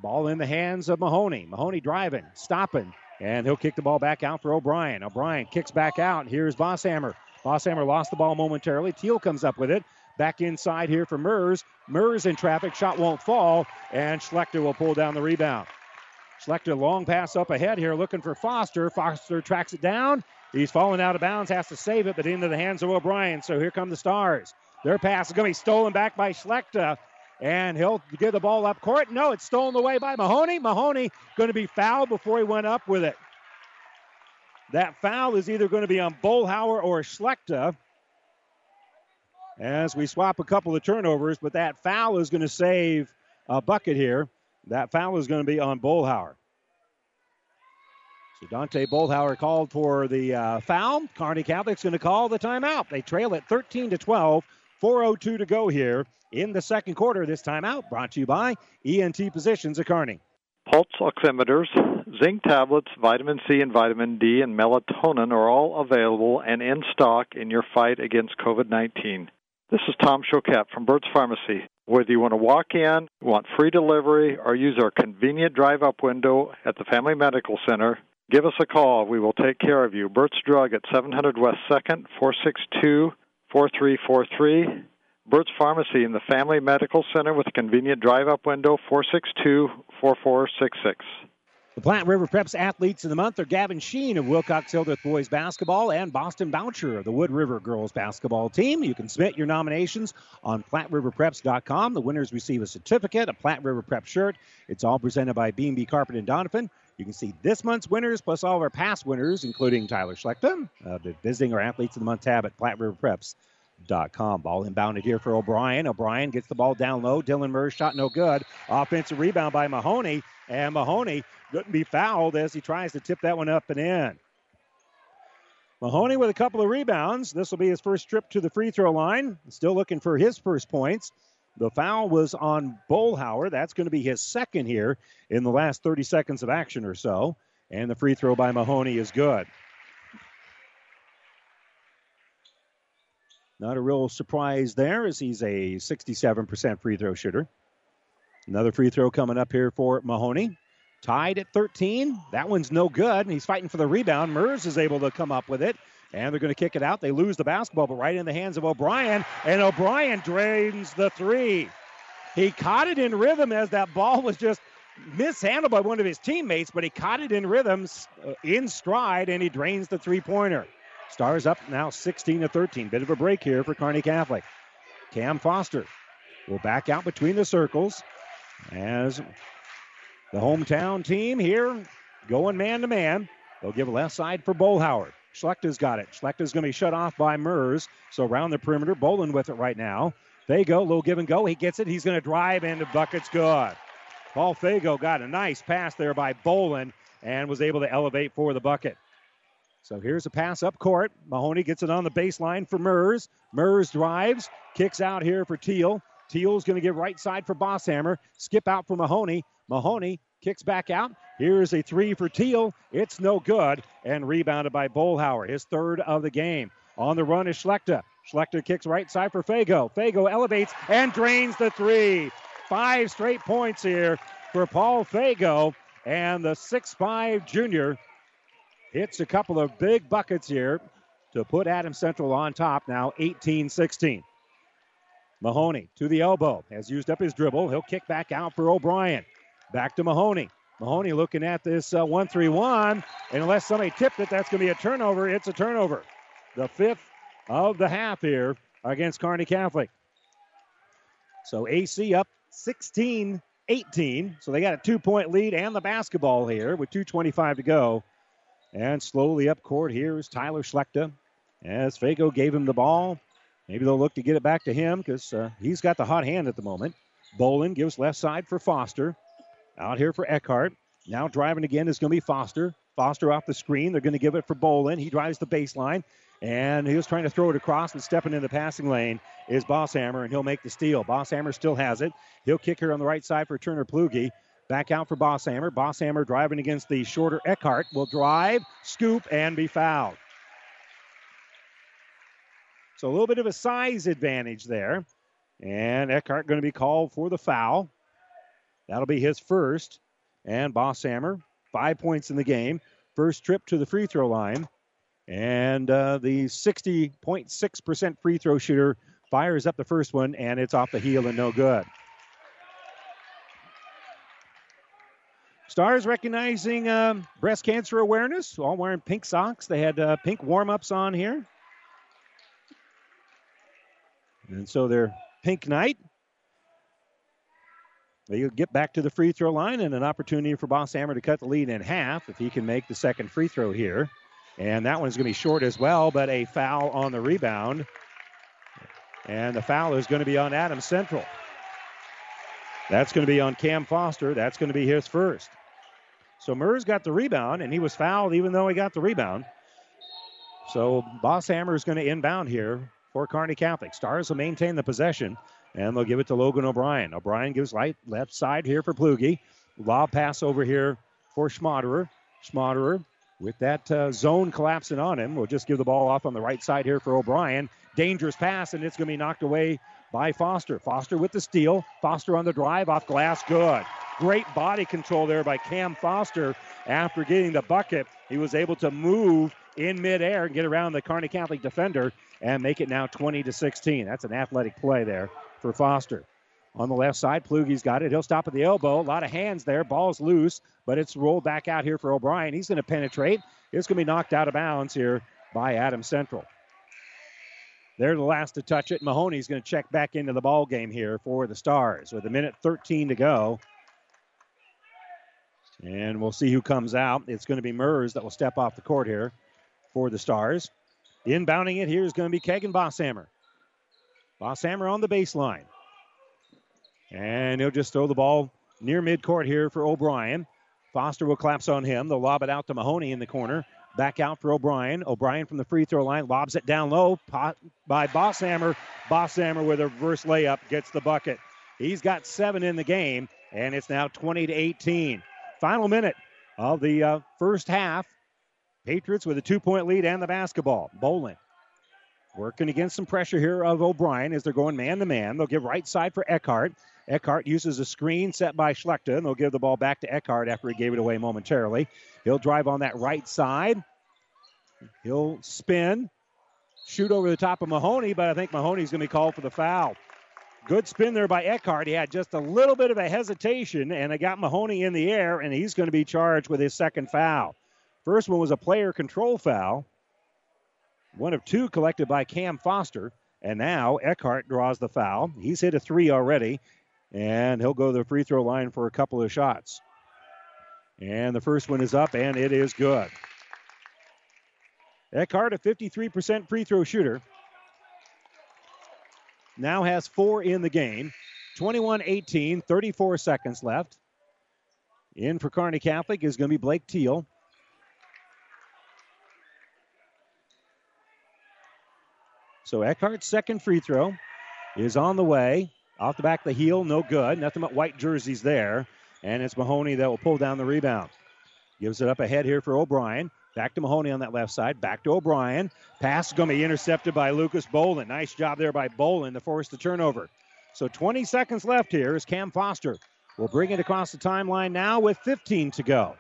Ball in the hands of Mahoney. Mahoney driving, stopping, and he'll kick the ball back out for O'Brien. O'Brien kicks back out. Here's Bosshammer. Bosshammer lost the ball momentarily. Teal comes up with it. Back inside here for Mers. Mers in traffic. Shot won't fall, and Schlechter will pull down the rebound. Schlechter long pass up ahead here looking for Foster. Foster tracks it down. He's falling out of bounds, has to save it, but into the hands of O'Brien. So here come the Stars. Their pass is going to be stolen back by Schlechter. And he'll get the ball up court. No, it's stolen away by Mahoney. Mahoney going to be fouled before he went up with it. That foul is either going to be on Bolhauer or Schlechter as we swap a couple of turnovers, but that foul is going to save a bucket here. That foul is going to be on Bolhauer. So Dante Bolhauer called for the uh, foul. Kearney Catholic's going to call the timeout. They trail at 13 to 12. 4:02 to go here in the second quarter. This time out brought to you by ENT Physicians of Kearney. Pulse oximeters, zinc tablets, vitamin C and vitamin D, and melatonin are all available and in stock in your fight against COVID 19. This is Tom Choquette from Burt's Pharmacy. Whether you want to walk in, want free delivery, or use our convenient drive up window at the Family Medical Center, give us a call. We will take care of you. Burt's Drug at 700 West 2nd, 462 4343. Burt's Pharmacy in the Family Medical Center with a convenient drive up window 462 4466. The Platte River Preps athletes of the month are Gavin Sheen of Wilcox Hildreth boys basketball and Boston Boucher of the Wood River girls basketball team. You can submit your nominations on PlatteRiverPreps.com. The winners receive a certificate, a Platte River Prep shirt. It's all presented by B&B Carpet and Donovan. You can see this month's winners plus all of our past winners, including Tyler Schlechter, uh, visiting our athletes of the month tab at PlatteRiverPreps.com. Ball inbounded here for O'Brien. O'Brien gets the ball down low. Dylan Murray shot no good. Offensive rebound by Mahoney, and Mahoney couldn't be fouled as he tries to tip that one up and in. Mahoney with a couple of rebounds. This will be his first trip to the free throw line. Still looking for his first points. The foul was on Bolhauer. That's going to be his second here in the last 30 seconds of action or so. And the free throw by Mahoney is good. Not a real surprise there as he's a 67% free throw shooter. Another free throw coming up here for Mahoney. Tied at 13. That one's no good, and he's fighting for the rebound. Mers is able to come up with it, and they're going to kick it out. They lose the basketball, but right in the hands of O'Brien, and O'Brien drains the three. He caught it in rhythm as that ball was just mishandled by one of his teammates, but he caught it in rhythm uh, in stride, and he drains the three pointer. Stars up now 16 to 13. Bit of a break here for Kearney Catholic. Cam Foster will back out between the circles as the hometown team here going man to man. They'll give left side for Bolhauer. Schlechter's got it. Schlechter's going to be shut off by Mers. So around the perimeter, Bolin with it right now. Fago, little give and go. He gets it. He's going to drive, the bucket's good. Paul Fago got a nice pass there by Bolin and was able to elevate for the bucket. So here's a pass up court. Mahoney gets it on the baseline for Mers. Mers drives, kicks out here for Teal. Teal's going to give right side for Bosshammer. Skip out for Mahoney. Mahoney kicks back out. Here's a three for Teal. It's no good. And rebounded by Bolhauer, his third of the game. On the run is Schlechter. Schlechter kicks right side for Fago. Fago elevates and drains the three. Five straight points here for Paul Fago. And the six-five junior hits a couple of big buckets here to put Adams Central on top now 18 16. Mahoney to the elbow has used up his dribble. He'll kick back out for O'Brien. Back to Mahoney. Mahoney looking at this uh, 1 3 1. And unless somebody tipped it, that's going to be a turnover. It's a turnover. The fifth of the half here against Kearney Catholic. So AC up 16 18. So they got a two point lead and the basketball here with 2.25 to go. And slowly up court here is Tyler Schlechter as Fago gave him the ball. Maybe they'll look to get it back to him because uh, he's got the hot hand at the moment. Bolin gives left side for Foster. Out here for Eckhart. Now driving again is going to be Foster. Foster off the screen. They're going to give it for Bolin. He drives the baseline. And he was trying to throw it across and stepping in the passing lane is Bosshammer, and he'll make the steal. Bosshammer still has it. He'll kick her on the right side for Turner Plugi. Back out for Bosshammer. Bosshammer driving against the shorter Eckhart will drive, scoop, and be fouled. So a little bit of a size advantage there. And Eckhart going to be called for the foul. That'll be his first. And Bosshammer, five points in the game. First trip to the free throw line. And uh, the 60.6% free throw shooter fires up the first one, and it's off the heel and no good. Stars recognizing um, breast cancer awareness, all wearing pink socks. They had uh, pink warm ups on here. And so they're pink night. They'll get back to the free throw line and an opportunity for Bosshammer to cut the lead in half if he can make the second free throw here. And that one's going to be short as well, but a foul on the rebound. And the foul is going to be on Adams Central. That's going to be on Cam Foster. That's going to be his first. So Mers got the rebound, and he was fouled even though he got the rebound. So Bosshammer is going to inbound here for Kearney Catholic. Stars will maintain the possession, and they'll give it to Logan O'Brien. O'Brien gives light left side here for Plugi. Lob pass over here for Schmaderer. Schmaderer with that uh, zone collapsing on him. We'll just give the ball off on the right side here for O'Brien. Dangerous pass, and it's going to be knocked away by Foster. Foster with the steal. Foster on the drive off glass. Good. Great body control there by Cam Foster. After getting the bucket, he was able to move in midair and get around the Kearney Catholic defender and make it now 20 to 16. That's an athletic play there for Foster. On the left side, Plugi's got it. He'll stop at the elbow. A lot of hands there. Ball's loose, but it's rolled back out here for O'Brien. He's going to penetrate. It's going to be knocked out of bounds here by Adams Central. They're the last to touch it. Mahoney's going to check back into the ball game here for the Stars with a minute 13 to go. And we'll see who comes out. It's going to be Mers that will step off the court here for the Stars. Inbounding it here is going to be Kegan Bosshammer. Bosshammer on the baseline. And he'll just throw the ball near midcourt here for O'Brien. Foster will collapse on him. They'll lob it out to Mahoney in the corner. Back out for O'Brien. O'Brien from the free throw line lobs it down low pot by Bosshammer. Bosshammer with a reverse layup gets the bucket. He's got seven in the game, and it's now 20 to 18. Final minute of the uh, first half. Patriots with a two point lead and the basketball. Bolin working against some pressure here of O'Brien as they're going man to man. They'll give right side for Eckhart. Eckhart uses a screen set by Schlechter, and they'll give the ball back to Eckhart after he gave it away momentarily. He'll drive on that right side. He'll spin, shoot over the top of Mahoney, but I think Mahoney's going to be called for the foul. Good spin there by Eckhart. He had just a little bit of a hesitation, and it got Mahoney in the air, and he's going to be charged with his second foul. First one was a player control foul, one of two collected by Cam Foster. And now Eckhart draws the foul. He's hit a three already, and he'll go to the free throw line for a couple of shots. And the first one is up, and it is good. Eckhart, a 53% free throw shooter, now has four in the game. 21 18, 34 seconds left. In for Kearney Catholic is going to be Blake Teal. So Eckhart's second free throw is on the way. Off the back of the heel, no good. Nothing but white jerseys there. And it's Mahoney that will pull down the rebound. Gives it up ahead here for O'Brien. Back to Mahoney on that left side. Back to O'Brien. Pass is going to be intercepted by Lucas Bolin. Nice job there by Bolin to force the turnover. So 20 seconds left here as Cam Foster will bring it across the timeline now with 15 to go.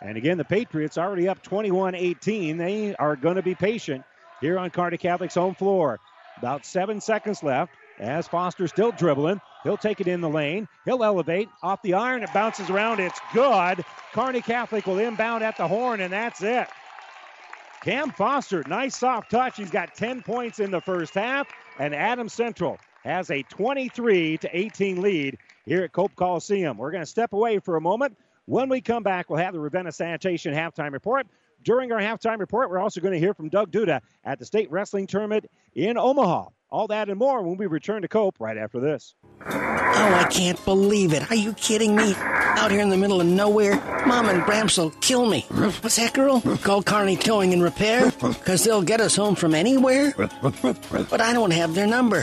And again, the Patriots already up 21 18. They are going to be patient here on Kearney Catholic's home floor. About seven seconds left as Foster still dribbling. He'll take it in the lane. He'll elevate off the iron. It bounces around. It's good. Kearney Catholic will inbound at the horn, and that's it. Cam Foster, nice soft touch. He's got 10 points in the first half, and Adams Central has a 23 to 18 lead here at Cope Coliseum. We're going to step away for a moment. When we come back, we'll have the Ravenna Sanitation halftime report. During our halftime report, we're also going to hear from Doug Duda at the state wrestling tournament in Omaha. All that and more when we return to Cope right after this. Oh, I can't believe it. Are you kidding me? Out here in the middle of nowhere, Mom and Bramps will kill me. What's that, girl? Call Kearney Towing and Repair? Because they'll get us home from anywhere? But I don't have their number.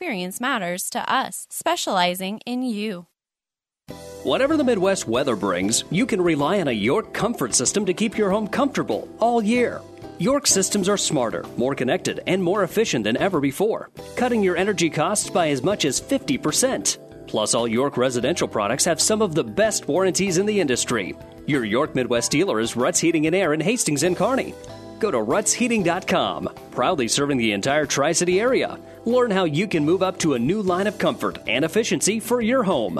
matters to us, specializing in you. Whatever the Midwest weather brings, you can rely on a York comfort system to keep your home comfortable all year. York systems are smarter, more connected, and more efficient than ever before, cutting your energy costs by as much as 50%. Plus, all York residential products have some of the best warranties in the industry. Your York Midwest dealer is Ruts Heating and Air in Hastings and Kearney. Go to rutsheating.com, proudly serving the entire Tri City area. Learn how you can move up to a new line of comfort and efficiency for your home.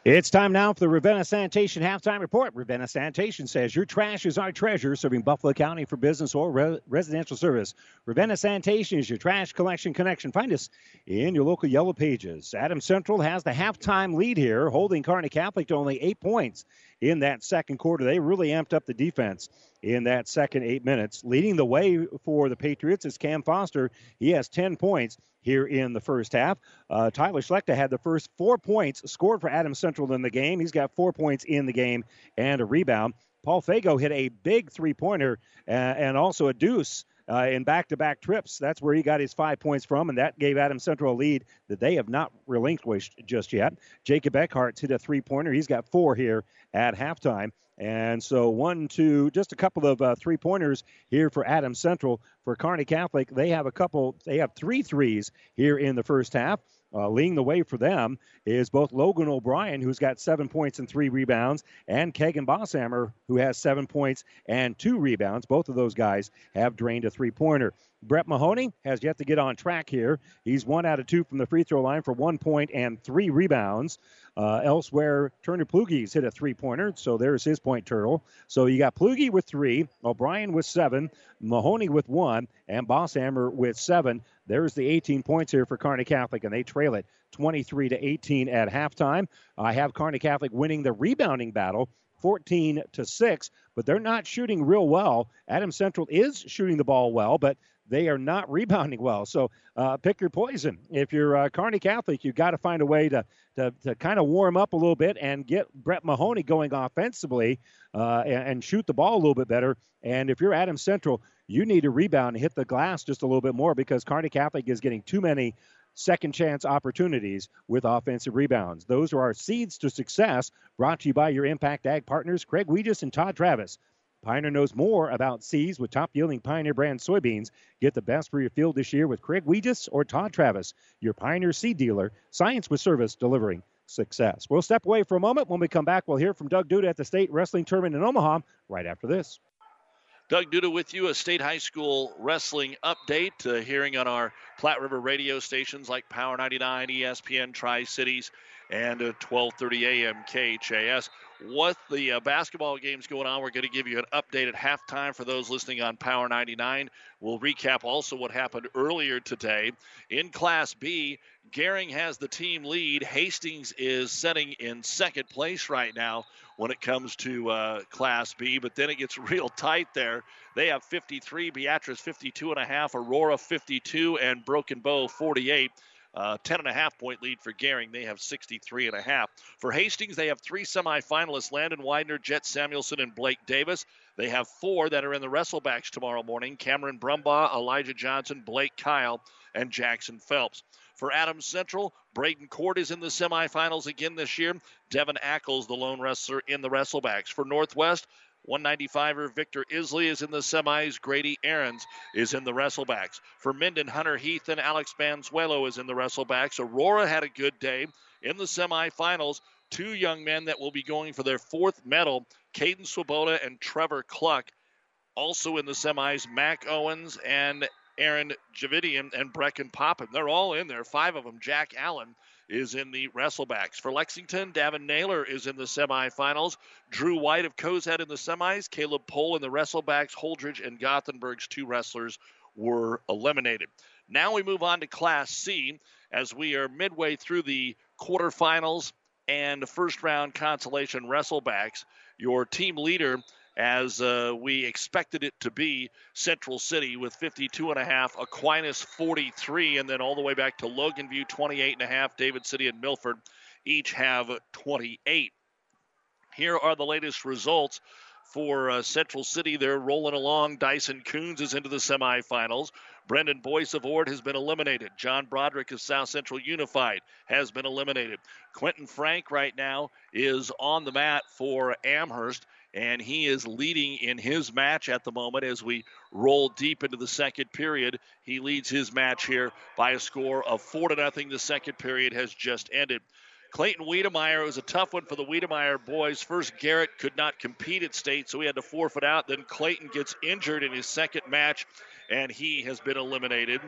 It's time now for the Ravenna Sanitation halftime report. Ravenna Sanitation says your trash is our treasure, serving Buffalo County for business or re- residential service. Ravenna Sanitation is your trash collection connection. Find us in your local yellow pages. Adams Central has the halftime lead here, holding Kearney Catholic to only eight points in that second quarter. They really amped up the defense in that second eight minutes. Leading the way for the Patriots is Cam Foster. He has 10 points here in the first half. Uh, Tyler Schlechter had the first four points scored for Adams Central in the game. He's got four points in the game and a rebound. Paul Fago hit a big three pointer uh, and also a deuce uh, in back-to-back trips. That's where he got his five points from, and that gave Adams Central a lead that they have not relinquished just yet. Jacob Eckhart hit a three-pointer. He's got four here at halftime. And so one, two, just a couple of uh, three pointers here for Adams Central. For Kearney Catholic, they have a couple. They have three threes here in the first half. Uh, leading the way for them is both Logan O'Brien, who's got seven points and three rebounds, and Kegan Bosshammer, who has seven points and two rebounds. Both of those guys have drained a three pointer. Brett Mahoney has yet to get on track here. He's one out of two from the free throw line for one point and three rebounds. Uh, elsewhere, Turner Plugies hit a three pointer, so there's his point turtle. So you got Plugie with three, O'Brien with seven, Mahoney with one, and Bosshammer with seven. There's the 18 points here for Kearney Catholic, and they trail it 23 to 18 at halftime. I have Kearney Catholic winning the rebounding battle 14 to 6, but they're not shooting real well. Adams Central is shooting the ball well, but they are not rebounding well. So uh, pick your poison. If you're uh, Kearney Catholic, you've got to find a way to, to, to kind of warm up a little bit and get Brett Mahoney going offensively uh, and, and, shoot the ball a little bit better. And if you're Adams Central, you need to rebound and hit the glass just a little bit more because Kearney Catholic is getting too many second chance opportunities with offensive rebounds. Those are our seeds to success brought to you by your Impact Ag partners, Craig Weegis and Todd Travis. Pioneer knows more about seeds with top yielding Pioneer brand soybeans. Get the best for your field this year with Craig Weegis or Todd Travis, your Pioneer seed dealer. Science with service delivering success. We'll step away for a moment. When we come back, we'll hear from Doug Duda at the state wrestling tournament in Omaha right after this. Doug Duda with you, a state high school wrestling update, uh, hearing on our Platte River radio stations like Power 99, ESPN, Tri Cities, and uh, 12:30 a.m. KHAS. What the uh, basketball games going on? We're going to give you an update at halftime for those listening on Power 99. We'll recap also what happened earlier today in Class B. Gering has the team lead. Hastings is setting in second place right now when it comes to uh, Class B, but then it gets real tight there. They have 53, Beatrice 52 and a half, Aurora 52, and Broken Bow 48. Uh, 10 and a half point lead for Gering. They have 63 and a half. For Hastings, they have three semifinalists Landon Widener, Jet Samuelson, and Blake Davis. They have four that are in the wrestlebacks tomorrow morning Cameron Brumbaugh, Elijah Johnson, Blake Kyle, and Jackson Phelps. For Adams Central, Braden Court is in the semifinals again this year. Devin Ackles, the lone wrestler, in the wrestlebacks. For Northwest, 195er Victor Isley is in the semis. Grady Aarons is in the wrestlebacks. For Minden, Hunter Heath and Alex Banzuelo is in the wrestlebacks. Aurora had a good day in the semifinals. Two young men that will be going for their fourth medal, Caden Swoboda and Trevor Cluck. Also in the semis, Mac Owens and Aaron Javidian and Brecken Poppin. They're all in there, five of them. Jack Allen is in the wrestlebacks. For Lexington, Davin Naylor is in the semifinals. Drew White of Cozad in the semis. Caleb Pohl in the wrestlebacks. Holdrege and Gothenburg's two wrestlers were eliminated. Now we move on to Class C as we are midway through the quarterfinals and first round consolation wrestlebacks. Your team leader as uh, we expected it to be. Central City with 52 and a half, Aquinas 43, and then all the way back to Loganview 28 and a half. David City and Milford each have 28. Here are the latest results for uh, Central City. They're rolling along. Dyson Coons is into the semifinals. Brendan Boyce of Ord has been eliminated. John Broderick of South Central Unified has been eliminated. Quentin Frank right now is on the mat for Amherst and he is leading in his match at the moment as we roll deep into the second period. He leads his match here by a score of four to nothing. The second period has just ended. Clayton Wiedemeyer was a tough one for the Wiedemeyer boys. First, Garrett could not compete at state, so he had to forfeit out. Then Clayton gets injured in his second match, and he has been eliminated.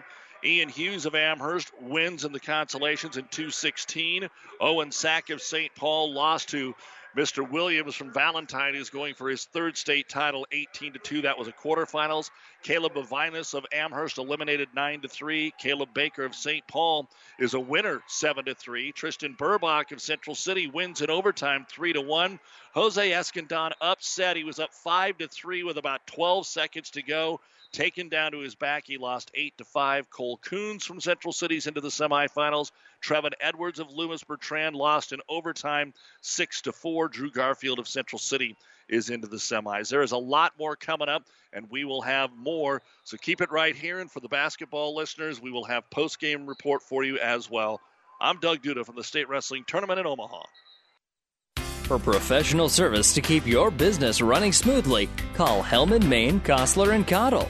Ian Hughes of Amherst wins in the consolations in 216. Owen Sack of St. Paul lost to Mr. Williams from Valentine is going for his third state title, 18 to 2. That was a quarterfinals. Caleb Avinas of Amherst eliminated 9 to 3. Caleb Baker of St. Paul is a winner, 7 to 3. Tristan Burbach of Central City wins in overtime, 3 to 1. Jose Escandon upset. He was up 5 to 3 with about 12 seconds to go taken down to his back. He lost 8 to 5. Cole Coons from Central Cities into the semifinals. Trevin Edwards of Loomis Bertrand lost in overtime 6 to 4. Drew Garfield of Central City is into the semis. There is a lot more coming up, and we will have more. So keep it right here. And for the basketball listeners, we will have post game report for you as well. I'm Doug Duda from the State Wrestling Tournament in Omaha. For professional service to keep your business running smoothly, call Hellman, Maine, Kostler, and Cottle.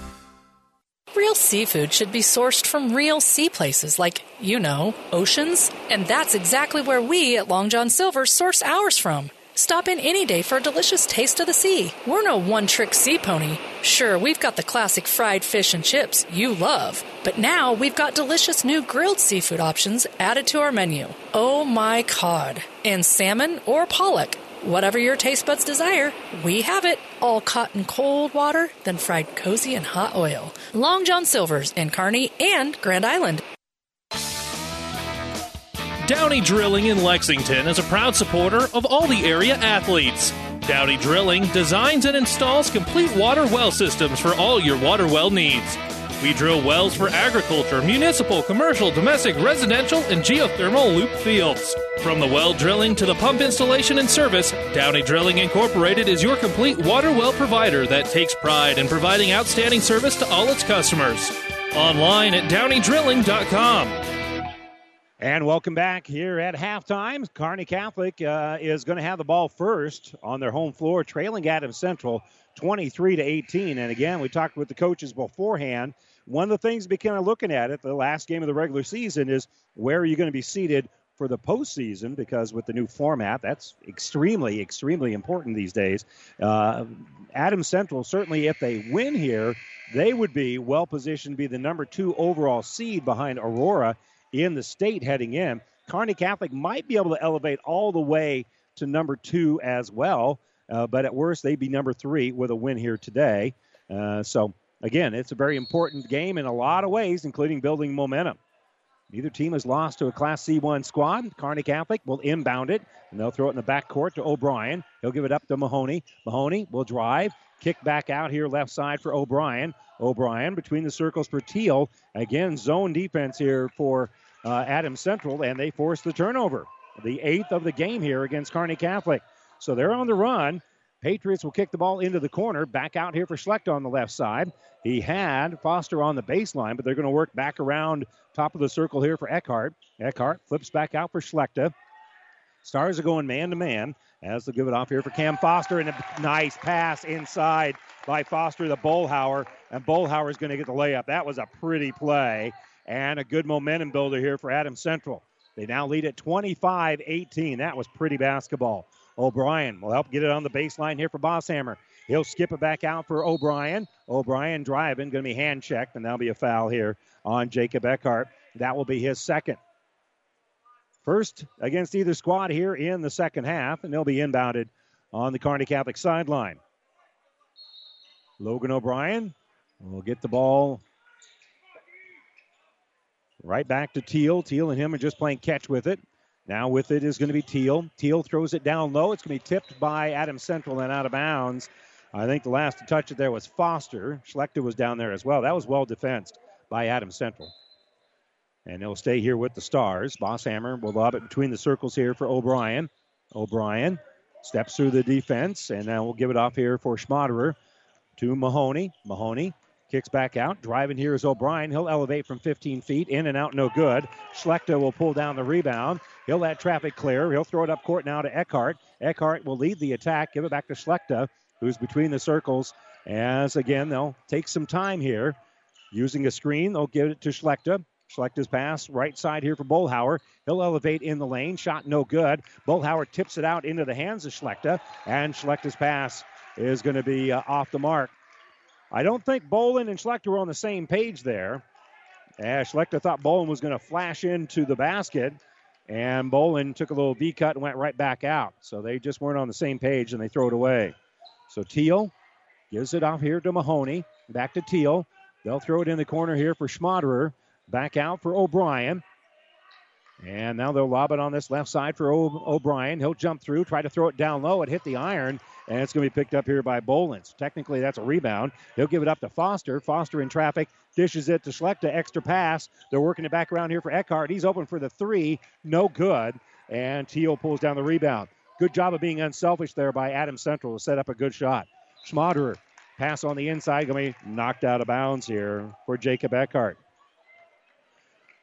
Real seafood should be sourced from real sea places like, you know, oceans. And that's exactly where we at Long John Silver source ours from. Stop in any day for a delicious taste of the sea. We're no one trick sea pony. Sure, we've got the classic fried fish and chips you love, but now we've got delicious new grilled seafood options added to our menu. Oh my cod! And salmon or pollock. Whatever your taste buds desire, we have it. All caught in cold water, then fried cozy in hot oil. Long John Silver's in Kearney and Grand Island. Downey Drilling in Lexington is a proud supporter of all the area athletes. Downey Drilling designs and installs complete water well systems for all your water well needs. We drill wells for agriculture, municipal, commercial, domestic, residential, and geothermal loop fields. From the well drilling to the pump installation and service, Downey Drilling Incorporated is your complete water well provider that takes pride in providing outstanding service to all its customers. Online at downeydrilling.com. And welcome back here at halftime. Kearney Catholic uh, is going to have the ball first on their home floor, trailing Adams Central 23 to 18. And again, we talked with the coaches beforehand. One of the things to be kind of looking at it, the last game of the regular season, is where are you going to be seated for the postseason? Because with the new format, that's extremely, extremely important these days. Uh, Adams Central, certainly if they win here, they would be well positioned to be the number two overall seed behind Aurora in the state heading in. Kearney Catholic might be able to elevate all the way to number two as well, uh, but at worst, they'd be number three with a win here today. Uh, so, again, it's a very important game in a lot of ways, including building momentum. Neither team has lost to a Class C1 squad. Kearney Catholic will inbound it, and they'll throw it in the back court to O'Brien. He'll give it up to Mahoney. Mahoney will drive, kick back out here left side for O'Brien. O'Brien between the circles for Teal. Again, zone defense here for uh, Adams Central, and they force the turnover. The eighth of the game here against Kearney Catholic. So they're on the run. Patriots will kick the ball into the corner. Back out here for Schlecht on the left side. He had Foster on the baseline, but they're going to work back around top of the circle here for Eckhart. Eckhart flips back out for Schlechter. Stars are going man to man as they'll give it off here for Cam Foster. And a nice pass inside by Foster to Bullhauer. And Bullhauer is going to get the layup. That was a pretty play and a good momentum builder here for Adams Central. They now lead at 25 18. That was pretty basketball. O'Brien will help get it on the baseline here for Bosshammer. He'll skip it back out for O'Brien. O'Brien driving, going to be hand checked, and that'll be a foul here on Jacob Eckhart. That will be his second. First against either squad here in the second half, and they'll be inbounded on the Kearney Catholic sideline. Logan O'Brien will get the ball right back to Teal. Teal and him are just playing catch with it. Now with it is going to be Teal. Teal throws it down low. It's going to be tipped by Adams Central and out of bounds. I think the last to touch it there was Foster. Schlechter was down there as well. That was well defensed by Adams Central. And he'll stay here with the Stars. Bosshammer will lob it between the circles here for O'Brien. O'Brien steps through the defense, and now we'll give it off here for Schmaderer to Mahoney. Mahoney kicks back out. Driving here is O'Brien. He'll elevate from 15 feet, in and out, no good. Schlechter will pull down the rebound. He'll let traffic clear. He'll throw it up court now to Eckhart. Eckhart will lead the attack, give it back to Schlechter, who's between the circles. As again, they'll take some time here. Using a screen, they'll give it to Schlechter. Schlechter's pass right side here for Bullhauer. He'll elevate in the lane. Shot no good. Bullhauer tips it out into the hands of Schlechter, and Schlechter's pass is going to be uh, off the mark. I don't think Bolin and Schlechter were on the same page there. Yeah, Schlechter thought Bolin was going to flash into the basket, and Bolin took a little V cut and went right back out. So they just weren't on the same page, and they throw it away. So Teal gives it off here to Mahoney. Back to Teal. They'll throw it in the corner here for Schmaderer. Back out for O'Brien. And now they'll lob it on this left side for o- O'Brien. He'll jump through, try to throw it down low. It hit the iron, and it's going to be picked up here by Bolins. Technically, that's a rebound. He'll give it up to Foster. Foster in traffic, dishes it to Schlechter. Extra pass. They're working it back around here for Eckhart. He's open for the three. No good. And Teal pulls down the rebound. Good job of being unselfish there by Adams Central to set up a good shot. Schmaderer, pass on the inside, going to be knocked out of bounds here for Jacob Eckhart.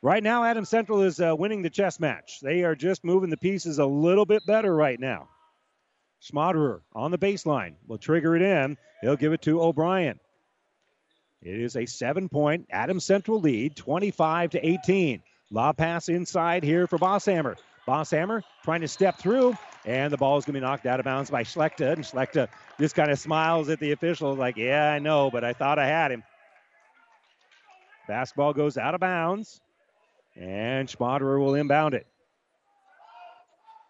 Right now, Adams Central is uh, winning the chess match. They are just moving the pieces a little bit better right now. Schmaderer on the baseline will trigger it in. He'll give it to O'Brien. It is a seven point Adams Central lead, 25 to 18. Lob pass inside here for Bosshammer. Bosshammer trying to step through, and the ball is going to be knocked out of bounds by Schlechter. And Schlechter just kind of smiles at the official, like, yeah, I know, but I thought I had him. Basketball goes out of bounds. And Schmaderer will inbound it.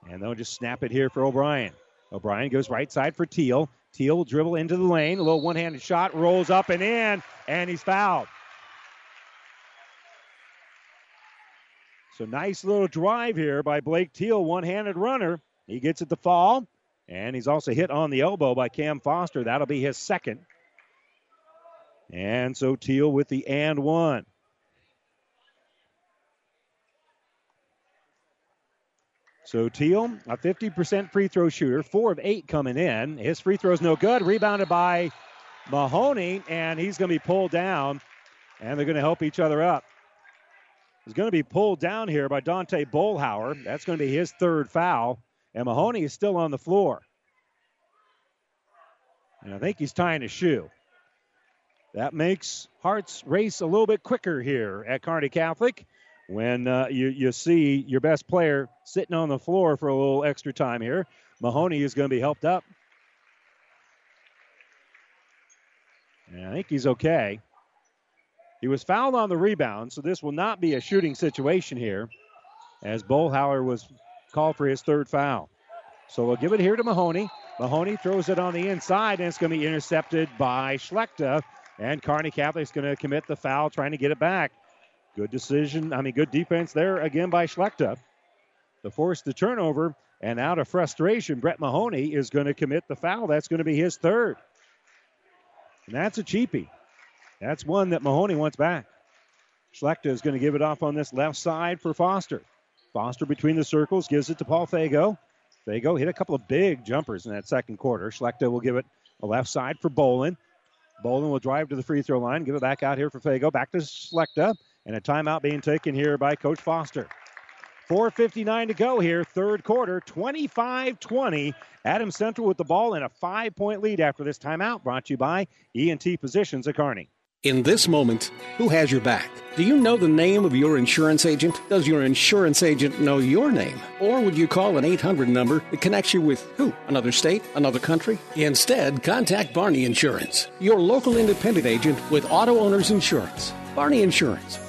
And they'll just snap it here for O'Brien. O'Brien goes right side for Teal. Teal will dribble into the lane. A little one handed shot, rolls up and in, and he's fouled. So nice little drive here by Blake Teal, one handed runner. He gets it to fall, and he's also hit on the elbow by Cam Foster. That'll be his second. And so Teal with the and one. So Teal, a 50% free throw shooter, four of eight coming in. His free throw's no good. Rebounded by Mahoney, and he's going to be pulled down, and they're going to help each other up. He's going to be pulled down here by Dante Bolhauer. That's going to be his third foul, and Mahoney is still on the floor. And I think he's tying a shoe. That makes hearts race a little bit quicker here at Kearney Catholic when uh, you, you see your best player sitting on the floor for a little extra time here. Mahoney is going to be helped up. And I think he's okay. He was fouled on the rebound, so this will not be a shooting situation here as Bolhauer was called for his third foul. So we'll give it here to Mahoney. Mahoney throws it on the inside, and it's going to be intercepted by Schlechter. And Kearney Catholic's going to commit the foul, trying to get it back. Good decision. I mean, good defense there again by Schlechter to force the turnover. And out of frustration, Brett Mahoney is going to commit the foul. That's going to be his third. And that's a cheapie. That's one that Mahoney wants back. Schlechter is going to give it off on this left side for Foster. Foster between the circles gives it to Paul Fago. Fago hit a couple of big jumpers in that second quarter. Schlechter will give it a left side for Bolin. Bolin will drive to the free throw line, give it back out here for Fago. Back to Schlechter, and a timeout being taken here by Coach Foster. 4.59 to go here, third quarter, 25 20. Adams Central with the ball and a five point lead after this timeout, brought to you by ENT Physicians at Kearney. In this moment, who has your back? Do you know the name of your insurance agent? Does your insurance agent know your name? Or would you call an 800 number that connects you with who? Another state? Another country? Instead, contact Barney Insurance, your local independent agent with auto owners insurance. Barney Insurance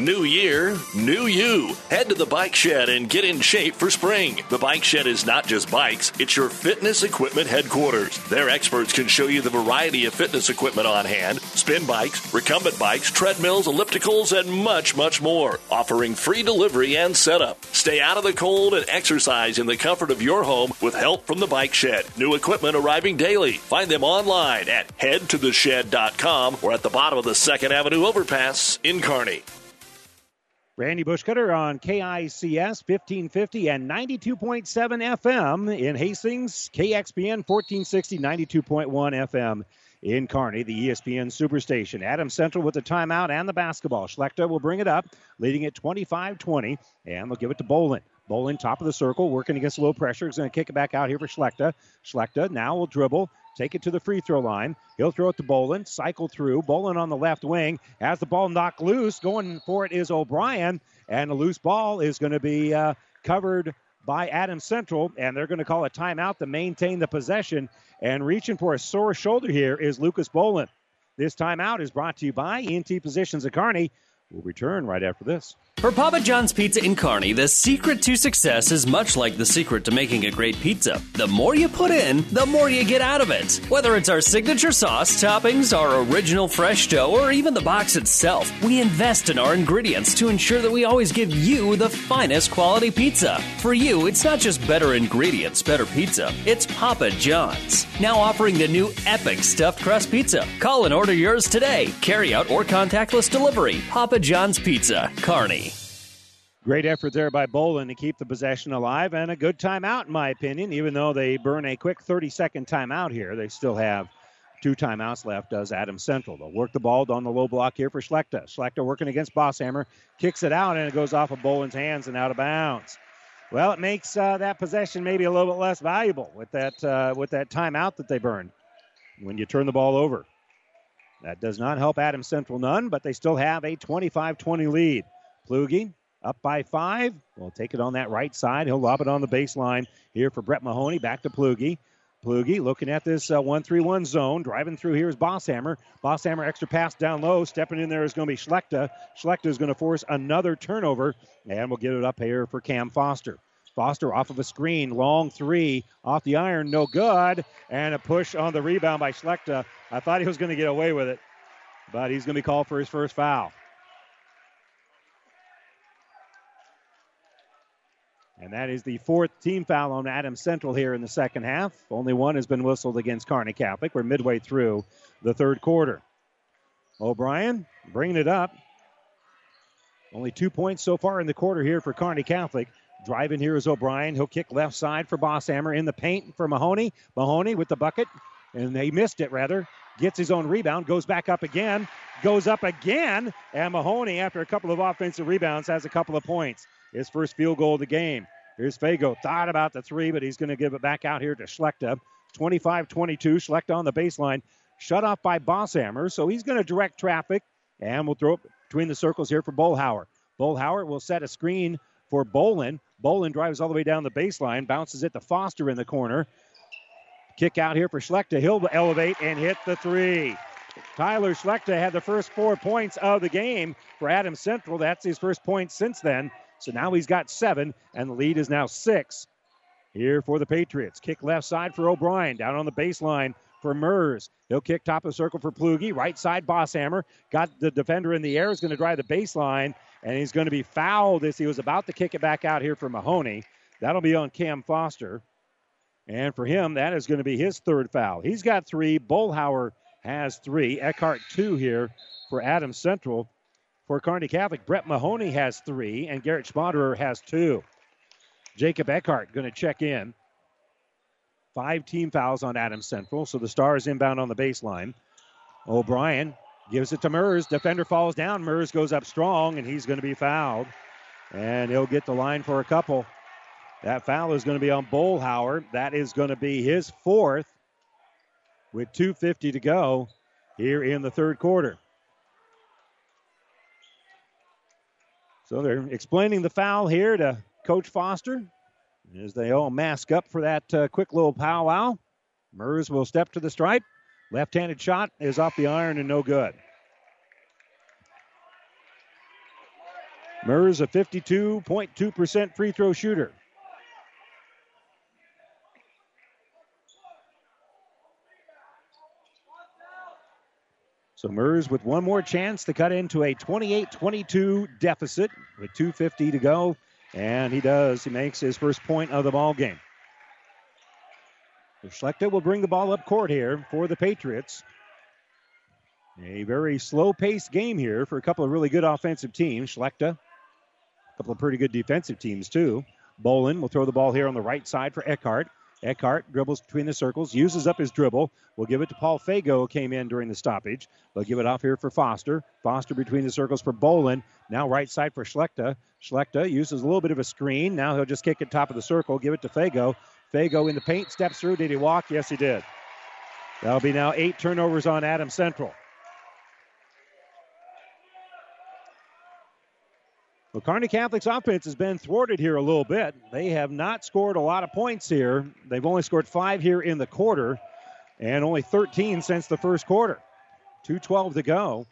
New year, new you. Head to the Bike Shed and get in shape for spring. The Bike Shed is not just bikes, it's your fitness equipment headquarters. Their experts can show you the variety of fitness equipment on hand spin bikes, recumbent bikes, treadmills, ellipticals, and much, much more. Offering free delivery and setup. Stay out of the cold and exercise in the comfort of your home with help from the Bike Shed. New equipment arriving daily. Find them online at headtotheshed.com or at the bottom of the 2nd Avenue overpass in Kearney. Randy Bushcutter on KICS 1550 and 92.7 FM in Hastings, KXPN 1460, 92.1 FM in Kearney, the ESPN Superstation. Adams Central with the timeout and the basketball. Schlechter will bring it up, leading at 25 20, and they'll give it to Bolin. Bolin, top of the circle, working against low pressure. He's going to kick it back out here for Schlechter. Schlechter now will dribble, take it to the free throw line. He'll throw it to Bolin, cycle through. Bolin on the left wing has the ball knocked loose. Going for it is O'Brien, and the loose ball is going to be uh, covered by Adams Central, and they're going to call a timeout to maintain the possession. And reaching for a sore shoulder here is Lucas Bolin. This timeout is brought to you by ENT Physicians of Kearney. We'll return right after this. For Papa John's Pizza in Kearney, the secret to success is much like the secret to making a great pizza. The more you put in, the more you get out of it. Whether it's our signature sauce, toppings, our original fresh dough, or even the box itself, we invest in our ingredients to ensure that we always give you the finest quality pizza. For you, it's not just better ingredients, better pizza. It's Papa John's. Now offering the new epic stuffed crust pizza. Call and order yours today. Carry out or contactless delivery. Papa John's Pizza, Kearney. Great effort there by Bolin to keep the possession alive, and a good timeout, in my opinion. Even though they burn a quick 30 second timeout here, they still have two timeouts left, does Adams Central. They'll work the ball down the low block here for Schlechter. Schlechter working against Bosshammer, kicks it out, and it goes off of Bolin's hands and out of bounds. Well, it makes uh, that possession maybe a little bit less valuable with that uh, with that timeout that they burned when you turn the ball over. That does not help Adams Central none, but they still have a 25-20 lead. Plugi up by five. We'll take it on that right side. He'll lob it on the baseline here for Brett Mahoney. Back to Plugi. Plugi looking at this uh, 1 3 1 zone. Driving through here is Bosshammer. Bosshammer extra pass down low. Stepping in there is going to be Schlechter. Schlechter is going to force another turnover, and we'll get it up here for Cam Foster. Foster off of a screen, long three off the iron, no good, and a push on the rebound by Schlechter. I thought he was going to get away with it. but he's going to be called for his first foul. And that is the fourth team foul on Adams Central here in the second half. Only one has been whistled against Kearney Catholic. We're midway through the third quarter. O'Brien bringing it up. Only two points so far in the quarter here for Kearney Catholic. Driving here is O'Brien. He'll kick left side for Bosshammer in the paint for Mahoney. Mahoney with the bucket, and they missed it rather. Gets his own rebound, goes back up again, goes up again, and Mahoney, after a couple of offensive rebounds, has a couple of points. His first field goal of the game. Here's Fago. Thought about the three, but he's going to give it back out here to Schlechter. 25 22. Schlechter on the baseline. Shut off by Bosshammer. So he's going to direct traffic, and we'll throw it between the circles here for Bolhauer. Bolhauer will set a screen for Bolin. Bolin drives all the way down the baseline, bounces it to Foster in the corner. Kick out here for Schlechter. He'll elevate and hit the three. Tyler Schlechter had the first four points of the game for Adams Central. That's his first point since then. So now he's got seven, and the lead is now six here for the Patriots. Kick left side for O'Brien. Down on the baseline for Mers. He'll kick top of the circle for Plugi. Right side, Bosshammer. Got the defender in the air. Is going to drive the baseline, and he's going to be fouled as he was about to kick it back out here for Mahoney. That'll be on Cam Foster. And for him, that is going to be his third foul. He's got three. Bullhauer has three. Eckhart, two here for Adams Central. For Kearney Catholic, Brett Mahoney has three, and Garrett Schmaderer has two. Jacob Eckhart going to check in. Five team fouls on Adams Central, so the Stars inbound on the baseline. O'Brien gives it to Mers. Defender falls down. Mers goes up strong, and he's going to be fouled. And he'll get the line for a couple. That foul is going to be on Bullhauer. That is going to be his fourth with 2.50 to go here in the third quarter. So they're explaining the foul here to Coach Foster as they all mask up for that uh, quick little powwow. Mers will step to the stripe. Left handed shot is off the iron and no good. Mers, a 52.2% free throw shooter. So Mers with one more chance to cut into a 28 22 deficit with 2.50 to go. And he does. He makes his first point of the ball game. Schlechter will bring the ball up court here for the Patriots. A very slow paced game here for a couple of really good offensive teams. Schlechter, a couple of pretty good defensive teams, too. Bolin will throw the ball here on the right side for Eckhart. Eckhart dribbles between the circles, uses up his dribble. We'll give it to Paul Fago, came in during the stoppage. They'll give it off here for Foster. Foster between the circles for Bolin. Now right side for Schlechter. Schlechter uses a little bit of a screen. Now he'll just kick it top of the circle, give it to Fago. Fago in the paint, steps through. Did he walk? Yes, he did. That'll be now eight turnovers on Adams Central. Well, Kearney Catholic's offense has been thwarted here a little bit. They have not scored a lot of points here. They've only scored five here in the quarter and only 13 since the first quarter. 2.12 to go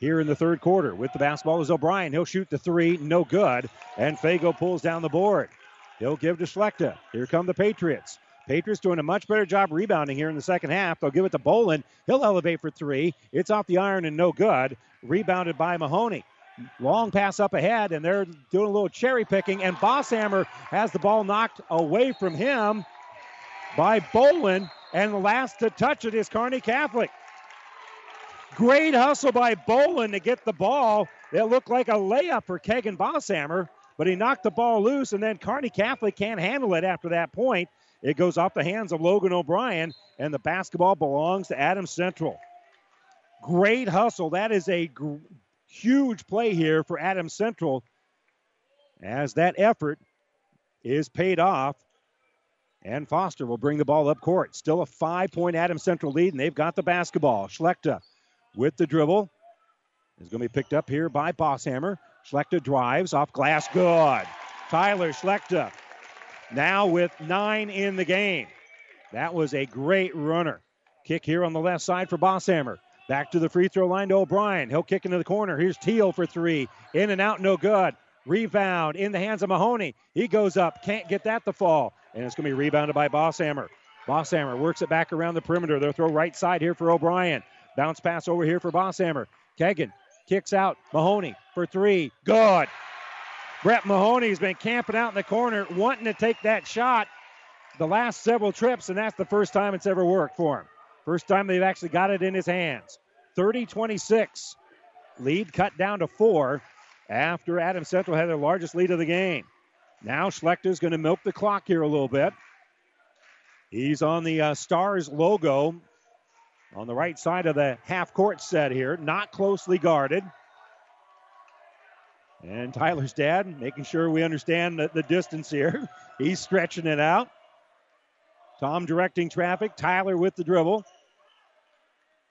here in the third quarter. With the basketball is O'Brien. He'll shoot the three, no good. And Fago pulls down the board. He'll give to Schlechter. Here come the Patriots. Patriots doing a much better job rebounding here in the second half. They'll give it to Bolin. He'll elevate for three. It's off the iron and no good. Rebounded by Mahoney. Long pass up ahead, and they're doing a little cherry picking. And Bosshammer has the ball knocked away from him by Bolin. And the last to touch it is Kearney Catholic. Great hustle by Bolin to get the ball. It looked like a layup for Kegan Bosshammer, but he knocked the ball loose, and then Kearney Catholic can't handle it after that point. It goes off the hands of Logan O'Brien, and the basketball belongs to Adams Central. Great hustle. That is a huge play here for Adams Central as that effort is paid off. And Foster will bring the ball up court. Still a five point Adams Central lead, and they've got the basketball. Schlechter with the dribble is going to be picked up here by Bosshammer. Schlechter drives off glass. Good. Tyler Schlechter now with nine in the game. That was a great runner. Kick here on the left side for Bosshammer. Back to the free throw line to O'Brien. He'll kick into the corner. Here's Teal for three. In and out, no good. Rebound in the hands of Mahoney. He goes up. Can't get that to fall. And it's going to be rebounded by Bosshammer. Bosshammer works it back around the perimeter. They'll throw right side here for O'Brien. Bounce pass over here for Bosshammer. Kegan kicks out. Mahoney for three. Good. Brett Mahoney's been camping out in the corner, wanting to take that shot the last several trips, and that's the first time it's ever worked for him. First time they've actually got it in his hands. 30 26. Lead cut down to four after Adams Central had their largest lead of the game. Now Schlechter's going to milk the clock here a little bit. He's on the uh, Stars logo on the right side of the half court set here, not closely guarded. And Tyler's dad making sure we understand the, the distance here. He's stretching it out. Tom directing traffic. Tyler with the dribble.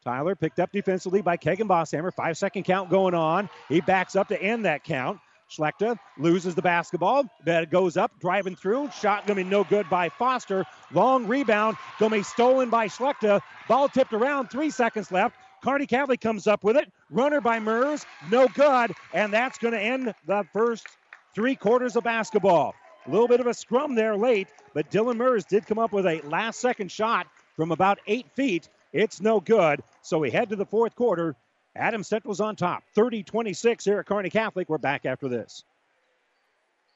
Tyler picked up defensively by Kegan Bosshammer. Five second count going on. He backs up to end that count. Schlechter loses the basketball. That goes up, driving through. Shot going to be no good by Foster. Long rebound. Going to be stolen by Schlechter. Ball tipped around. Three seconds left. Kearney Catholic comes up with it. Runner by Mers. No good. And that's going to end the first three quarters of basketball. A little bit of a scrum there late, but Dylan Mers did come up with a last second shot from about eight feet. It's no good. So we head to the fourth quarter. Adams Central's on top, 30 26 here at Kearney Catholic. We're back after this.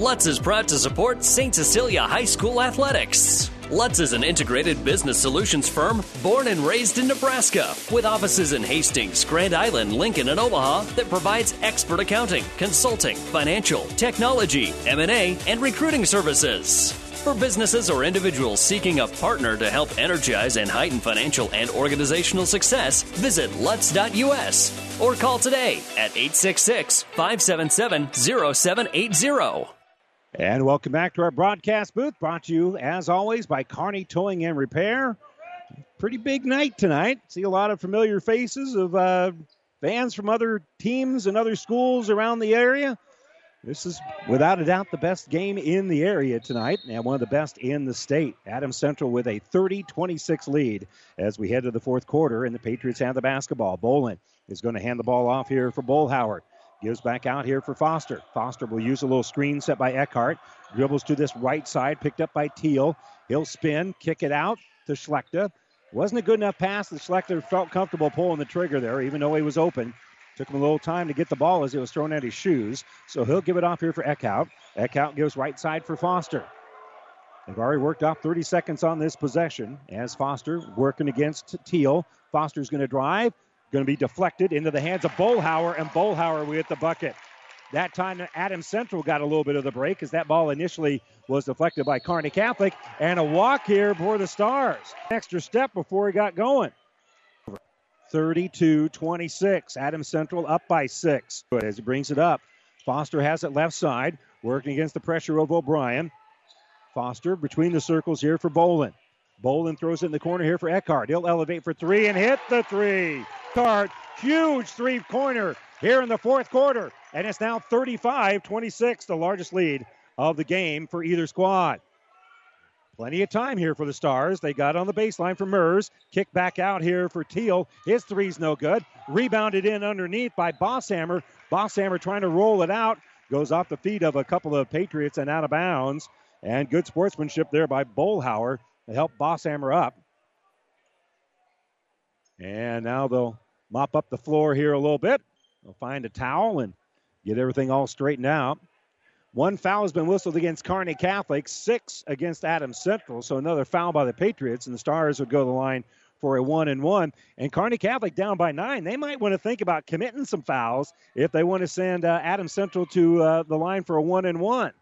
Lutz is proud to support St. Cecilia High School athletics. Lutz is an integrated business solutions firm born and raised in Nebraska with offices in Hastings, Grand Island, Lincoln, and Omaha that provides expert accounting, consulting, financial, technology, M&A, and recruiting services. For businesses or individuals seeking a partner to help energize and heighten financial and organizational success, visit Lutz.us or call today at 866 577 0780. And welcome back to our broadcast booth, brought to you, as always, by Carney Towing and Repair. Pretty big night tonight. See a lot of familiar faces of uh, fans from other teams and other schools around the area. This is, without a doubt, the best game in the area tonight and one of the best in the state. Adams Central with a 30 26 lead as we head to the fourth quarter, and the Patriots have the basketball. Bolin is going to hand the ball off here for Bullhauer. Gives back out here for Foster. Foster will use a little screen set by Eckhart. Dribbles to this right side, picked up by Teal. He'll spin, kick it out to Schlechter. Wasn't a good enough pass that Schlechter felt comfortable pulling the trigger there, even though he was open. Took him a little time to get the ball as it was thrown at his shoes. So he'll give it off here for Eckhout. Eckhout gives right side for Foster. They've already worked off 30 seconds on this possession as Foster working against Teal. Foster's going to drive, going to be deflected into the hands of Bullhauer, and Bullhauer with the bucket. That time, Adams Central got a little bit of the break as that ball initially was deflected by Kearney Catholic, and a walk here for the Stars. Extra step before he got going. 32 26. Adams Central up by six. As he brings it up, Foster has it left side, working against the pressure of O'Brien. Foster between the circles here for Bolin. Bolin throws it in the corner here for Eckhart. He'll elevate for three and hit the three. Card, huge three corner here in the fourth quarter. And it's now 35 26, the largest lead of the game for either squad. Plenty of time here for the Stars. They got on the baseline for Mers. Kick back out here for Teal. His three's no good. Rebounded in underneath by Bosshammer. Bosshammer trying to roll it out. Goes off the feet of a couple of Patriots and out of bounds. And good sportsmanship there by Bullhauer help Bosshammer up. And now they'll mop up the floor here a little bit. They'll find a towel and get everything all straightened out. One foul has been whistled against Kearney Catholic, six against Adams Central. So another foul by the Patriots, and the Stars would go to the line for a one and one. And Kearney Catholic down by nine. They might want to think about committing some fouls if they want to send uh, Adams Central to uh, the line for a one and one.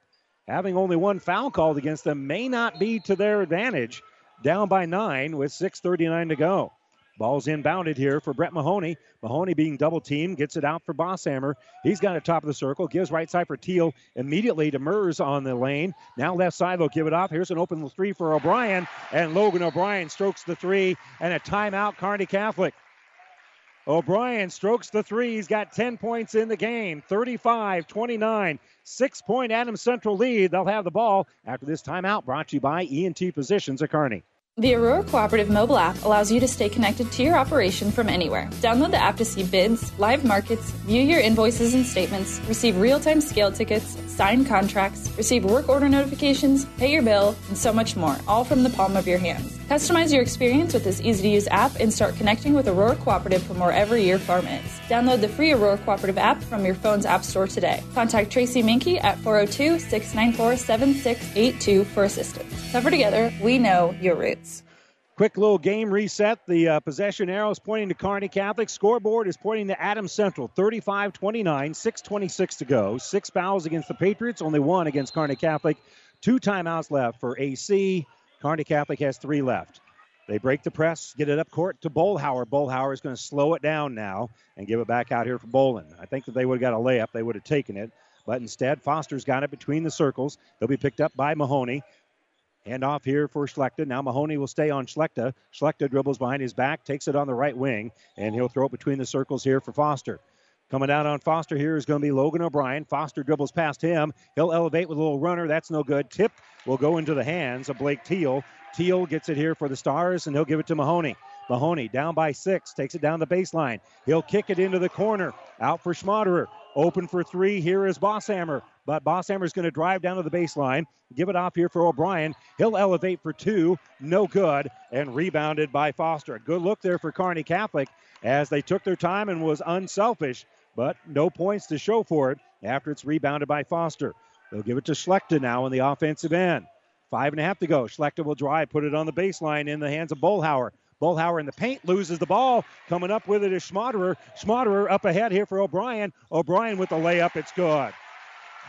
Having only one foul called against them may not be to their advantage. Down by nine with 6:39 to go. Ball's inbounded here for Brett Mahoney. Mahoney being double teamed, gets it out for Bosshammer. He's got it top of the circle, gives right side for Teal immediately to Mers on the lane. Now left side, they'll give it off. Here's an open three for O'Brien, and Logan O'Brien strokes the three, and a timeout, Kearney Catholic. O'Brien strokes the three. He's got 10 points in the game 35 29. Six point Adams Central lead. They'll have the ball after this timeout brought to you by ENT Physicians of Kearney. The Aurora Cooperative mobile app allows you to stay connected to your operation from anywhere. Download the app to see bids, live markets, view your invoices and statements, receive real time scale tickets, sign contracts, receive work order notifications, pay your bill, and so much more, all from the palm of your hands. Customize your experience with this easy to use app and start connecting with Aurora Cooperative from wherever your farm is. Download the free Aurora Cooperative app from your phone's app store today. Contact Tracy Minky at 402 694 7682 for assistance. Tougher together, we know your roots. Quick little game reset. The uh, possession arrow is pointing to Kearney Catholic. Scoreboard is pointing to Adams Central. 35 29, 6.26 to go. Six fouls against the Patriots, only one against Kearney Catholic. Two timeouts left for AC. Kearney Catholic has three left. They break the press, get it up court to Bolhauer. Bolhauer is going to slow it down now and give it back out here for Bolin. I think that they would have got a layup, they would have taken it. But instead, Foster's got it between the circles. He'll be picked up by Mahoney. Hand off here for Schlechter. Now Mahoney will stay on Schlechter. Schlechter dribbles behind his back, takes it on the right wing, and he'll throw it between the circles here for Foster. Coming down on Foster here is going to be Logan O'Brien. Foster dribbles past him. He'll elevate with a little runner. That's no good. Tip will go into the hands of Blake Teal. Teal gets it here for the Stars, and he'll give it to Mahoney. Mahoney down by six, takes it down the baseline. He'll kick it into the corner. Out for Schmaderer. Open for three. Here is Bosshammer. But Bosshammer's going to drive down to the baseline, give it off here for O'Brien. He'll elevate for two, no good, and rebounded by Foster. A good look there for Kearney Catholic as they took their time and was unselfish, but no points to show for it after it's rebounded by Foster. They'll give it to Schlechter now in the offensive end. Five and a half to go. Schlechter will drive, put it on the baseline in the hands of Bolhauer. Bolhauer in the paint loses the ball. Coming up with it is Schmaderer. Schmaderer up ahead here for O'Brien. O'Brien with the layup. It's good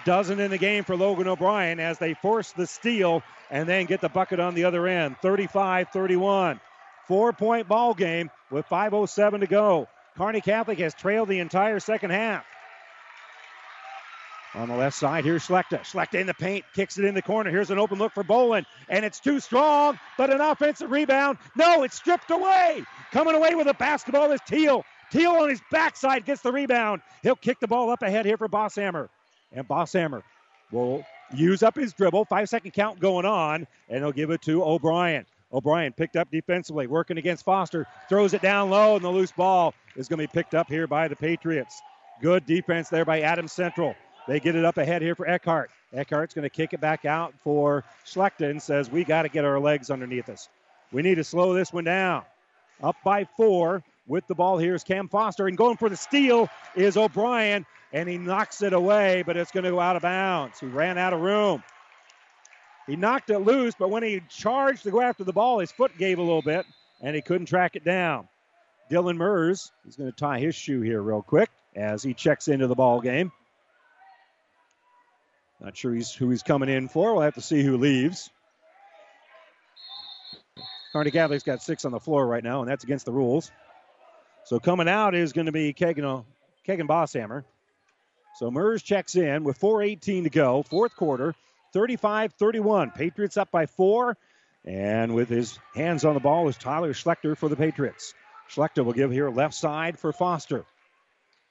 dozen in the game for Logan O'Brien as they force the steal and then get the bucket on the other end. 35 31. Four point ball game with 5.07 to go. Kearney Catholic has trailed the entire second half. On the left side, here's Schlechter. Schlechter in the paint, kicks it in the corner. Here's an open look for Bolin, and it's too strong, but an offensive rebound. No, it's stripped away. Coming away with a basketball is Teal. Teal on his backside gets the rebound. He'll kick the ball up ahead here for Bosshammer. And Bosshammer will use up his dribble. Five second count going on, and he'll give it to O'Brien. O'Brien picked up defensively, working against Foster, throws it down low, and the loose ball is going to be picked up here by the Patriots. Good defense there by Adams Central. They get it up ahead here for Eckhart. Eckhart's going to kick it back out for Schlechter. Says we got to get our legs underneath us. We need to slow this one down. Up by four with the ball here is Cam Foster, and going for the steal is O'Brien and he knocks it away, but it's going to go out of bounds. He ran out of room. He knocked it loose, but when he charged to go after the ball, his foot gave a little bit, and he couldn't track it down. Dylan Mers is going to tie his shoe here real quick as he checks into the ball game. Not sure he's who he's coming in for. We'll have to see who leaves. Kearney Catholic's got six on the floor right now, and that's against the rules. So coming out is going to be Kagan, Kagan Bosshammer. So Mers checks in with 4.18 to go, fourth quarter, 35 31. Patriots up by four. And with his hands on the ball is Tyler Schlechter for the Patriots. Schlechter will give here left side for Foster.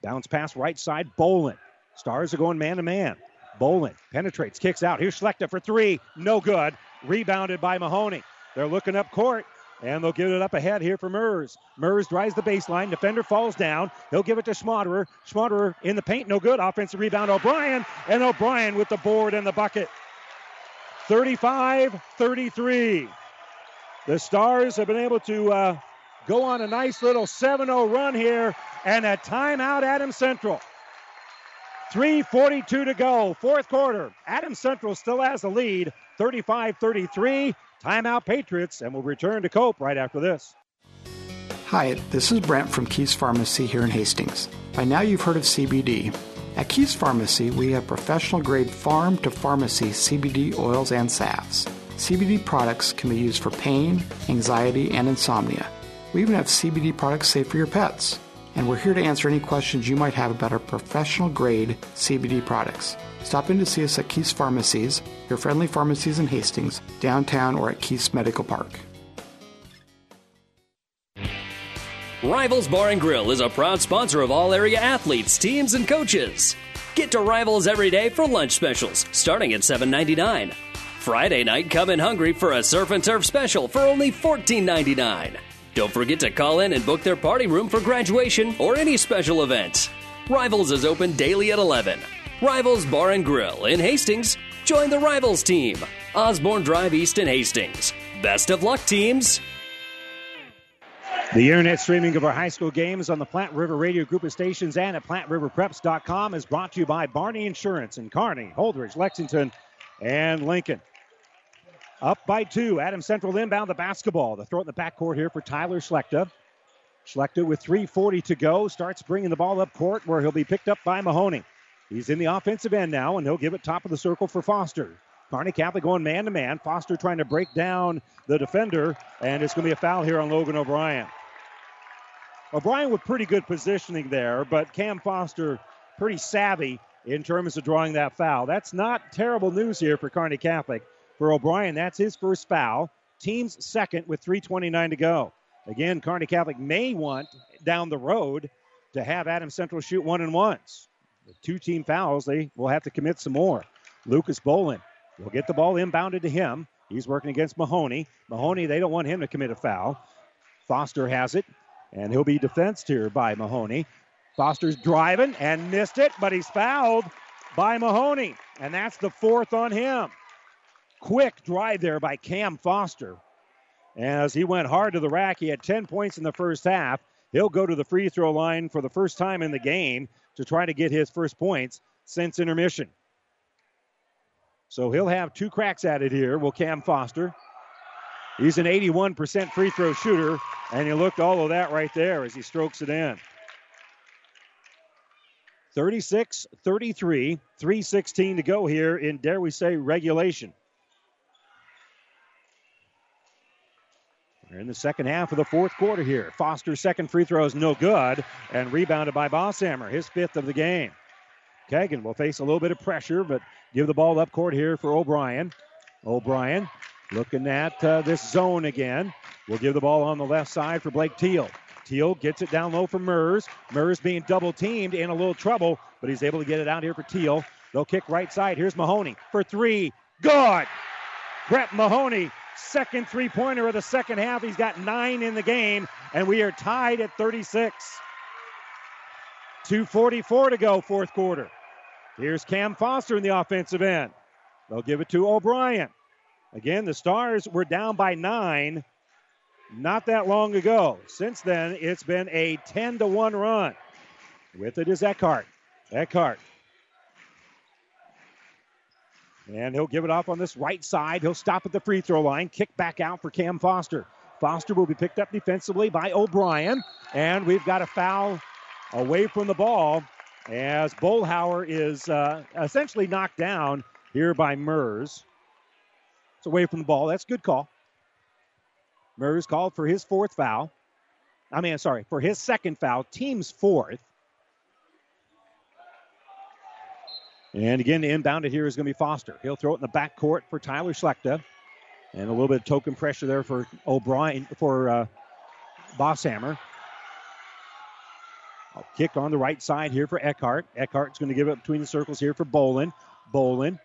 Bounce pass right side, Bolin. Stars are going man to man. Bolin penetrates, kicks out. Here's Schlechter for three. No good. Rebounded by Mahoney. They're looking up court. And they'll give it up ahead here for Mers. Mers drives the baseline. Defender falls down. He'll give it to Schmaderer. Schmaderer in the paint, no good. Offensive rebound, O'Brien. And O'Brien with the board and the bucket. 35 33. The Stars have been able to uh, go on a nice little 7 0 run here. And a timeout, Adams Central. 3.42 to go, fourth quarter. Adams Central still has the lead, 35 33. Timeout Patriots, and we'll return to Cope right after this. Hi, this is Brent from Keys Pharmacy here in Hastings. By now you've heard of CBD. At Keys Pharmacy, we have professional grade farm to pharmacy CBD oils and salves. CBD products can be used for pain, anxiety, and insomnia. We even have CBD products safe for your pets. And we're here to answer any questions you might have about our professional grade CBD products. Stop in to see us at Keys Pharmacies, your friendly pharmacies in Hastings, downtown, or at Keys Medical Park. Rivals Bar and Grill is a proud sponsor of all area athletes, teams, and coaches. Get to Rivals every day for lunch specials, starting at $7.99. Friday night, come in hungry for a surf and turf special for only $14.99. Don't forget to call in and book their party room for graduation or any special event. Rivals is open daily at 11. Rivals Bar and Grill in Hastings. Join the Rivals team. Osborne Drive East in Hastings. Best of luck, teams. The internet streaming of our high school games on the Platte River Radio Group of Stations and at PlatteRiverPreps.com is brought to you by Barney Insurance in Kearney, Holdrege, Lexington, and Lincoln. Up by two. Adams Central inbound the basketball. The throw in the backcourt here for Tyler Schlechter. Schlechter with 3.40 to go starts bringing the ball up court where he'll be picked up by Mahoney. He's in the offensive end now, and he'll give it top of the circle for Foster. Kearney Catholic going man to man. Foster trying to break down the defender, and it's going to be a foul here on Logan O'Brien. O'Brien with pretty good positioning there, but Cam Foster pretty savvy in terms of drawing that foul. That's not terrible news here for Kearney Catholic. For O'Brien, that's his first foul. Team's second with 3.29 to go. Again, Kearney Catholic may want down the road to have Adams Central shoot one and ones. With two team fouls, they will have to commit some more. Lucas Bolin will get the ball inbounded to him. He's working against Mahoney. Mahoney, they don't want him to commit a foul. Foster has it. And he'll be defensed here by Mahoney. Foster's driving and missed it, but he's fouled by Mahoney. And that's the fourth on him. Quick drive there by Cam Foster. As he went hard to the rack, he had 10 points in the first half. He'll go to the free throw line for the first time in the game to try to get his first points since intermission. So he'll have two cracks at it here. Will Cam Foster. He's an 81% free throw shooter, and he looked all of that right there as he strokes it in. 36 33, 316 to go here in, dare we say, regulation. We're in the second half of the fourth quarter here. Foster's second free throw is no good and rebounded by Bosshammer, his fifth of the game. Kagan will face a little bit of pressure, but give the ball up court here for O'Brien. O'Brien looking at uh, this zone again. We'll give the ball on the left side for Blake Teal. Teal gets it down low for Mers. Mers being double teamed in a little trouble, but he's able to get it out here for Teal. They'll kick right side. Here's Mahoney for three. Good. Brett Mahoney, second three pointer of the second half. He's got nine in the game, and we are tied at 36. 2.44 to go, fourth quarter. Here's Cam Foster in the offensive end. They'll give it to O'Brien. Again, the Stars were down by nine not that long ago. Since then, it's been a 10 to 1 run. With it is Eckhart. Eckhart. And he'll give it off on this right side. He'll stop at the free throw line, kick back out for Cam Foster. Foster will be picked up defensively by O'Brien. And we've got a foul away from the ball as Bolhauer is uh, essentially knocked down here by Mers. It's away from the ball. That's a good call. Mers called for his fourth foul. I mean, sorry, for his second foul, team's fourth. And again, the inbounded here is going to be Foster. He'll throw it in the back court for Tyler Schlechter. And a little bit of token pressure there for O'Brien, for uh, Bosshammer. Kick on the right side here for Eckhart. Eckhart's going to give it between the circles here for Bolin. Bolin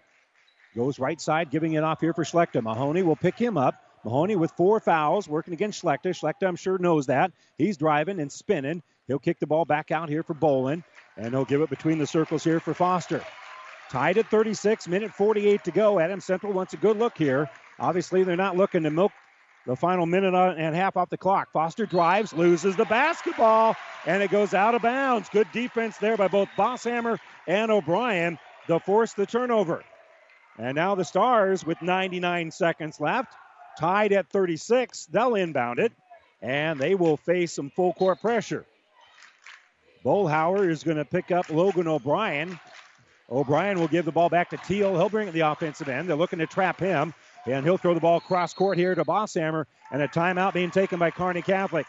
goes right side, giving it off here for Schlechter. Mahoney will pick him up. Mahoney with four fouls, working against Schlechter. Schlechter, I'm sure, knows that. He's driving and spinning. He'll kick the ball back out here for Bolin, and he'll give it between the circles here for Foster. Tied at 36, minute 48 to go. Adams Central wants a good look here. Obviously, they're not looking to milk the final minute and a half off the clock. Foster drives, loses the basketball, and it goes out of bounds. Good defense there by both Bosshammer and O'Brien to force the turnover. And now the Stars, with 99 seconds left, tied at 36. They'll inbound it, and they will face some full court pressure. Bolhauer is going to pick up Logan O'Brien. O'Brien will give the ball back to Teal. He'll bring it the offensive end. They're looking to trap him, and he'll throw the ball cross court here to Bosshammer, and a timeout being taken by Kearney Catholic.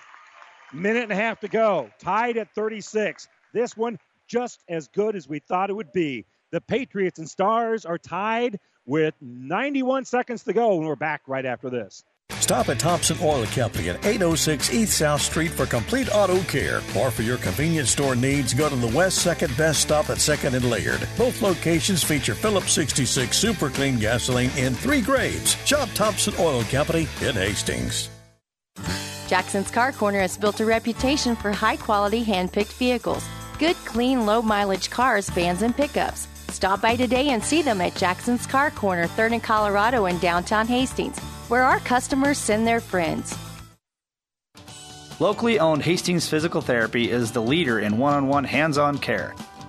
Minute and a half to go. Tied at 36. This one just as good as we thought it would be. The Patriots and Stars are tied with 91 seconds to go, and we're back right after this. Stop at Thompson Oil Company at 806 East South Street for complete auto care. Or for your convenience store needs, go to the West 2nd Best Stop at 2nd and Laird. Both locations feature Phillips 66 Super Clean gasoline in three grades. Shop Thompson Oil Company in Hastings. Jackson's Car Corner has built a reputation for high quality hand picked vehicles. Good, clean, low mileage cars, vans, and pickups. Stop by today and see them at Jackson's Car Corner, 3rd and Colorado in downtown Hastings, where our customers send their friends. Locally owned Hastings Physical Therapy is the leader in one on one hands on care.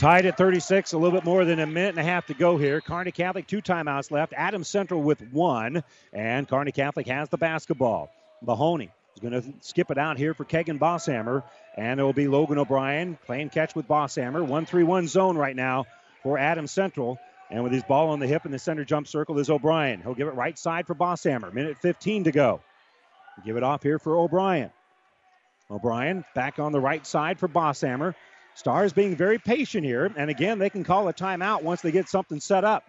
Tied at 36, a little bit more than a minute and a half to go here. Kearney Catholic, two timeouts left. Adams Central with one, and Kearney Catholic has the basketball. Mahoney is going to skip it out here for Kegan Bosshammer, and it will be Logan O'Brien playing catch with Bosshammer. 1 3 1 zone right now for Adams Central. And with his ball on the hip in the center jump circle is O'Brien. He'll give it right side for Bosshammer. Minute 15 to go. Give it off here for O'Brien. O'Brien back on the right side for Bosshammer. Stars being very patient here. And again, they can call a timeout once they get something set up.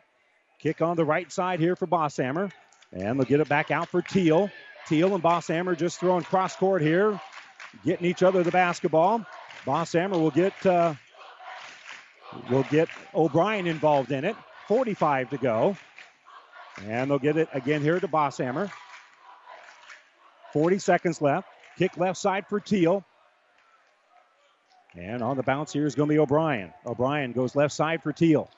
Kick on the right side here for Bosshammer. And they'll get it back out for Teal. Teal and Bosshammer just throwing cross court here, getting each other the basketball. Bosshammer will get uh, will get O'Brien involved in it. 45 to go. And they'll get it again here to Bosshammer. 40 seconds left. Kick left side for Teal. And on the bounce here is going to be O'Brien. O'Brien goes left side for Teal.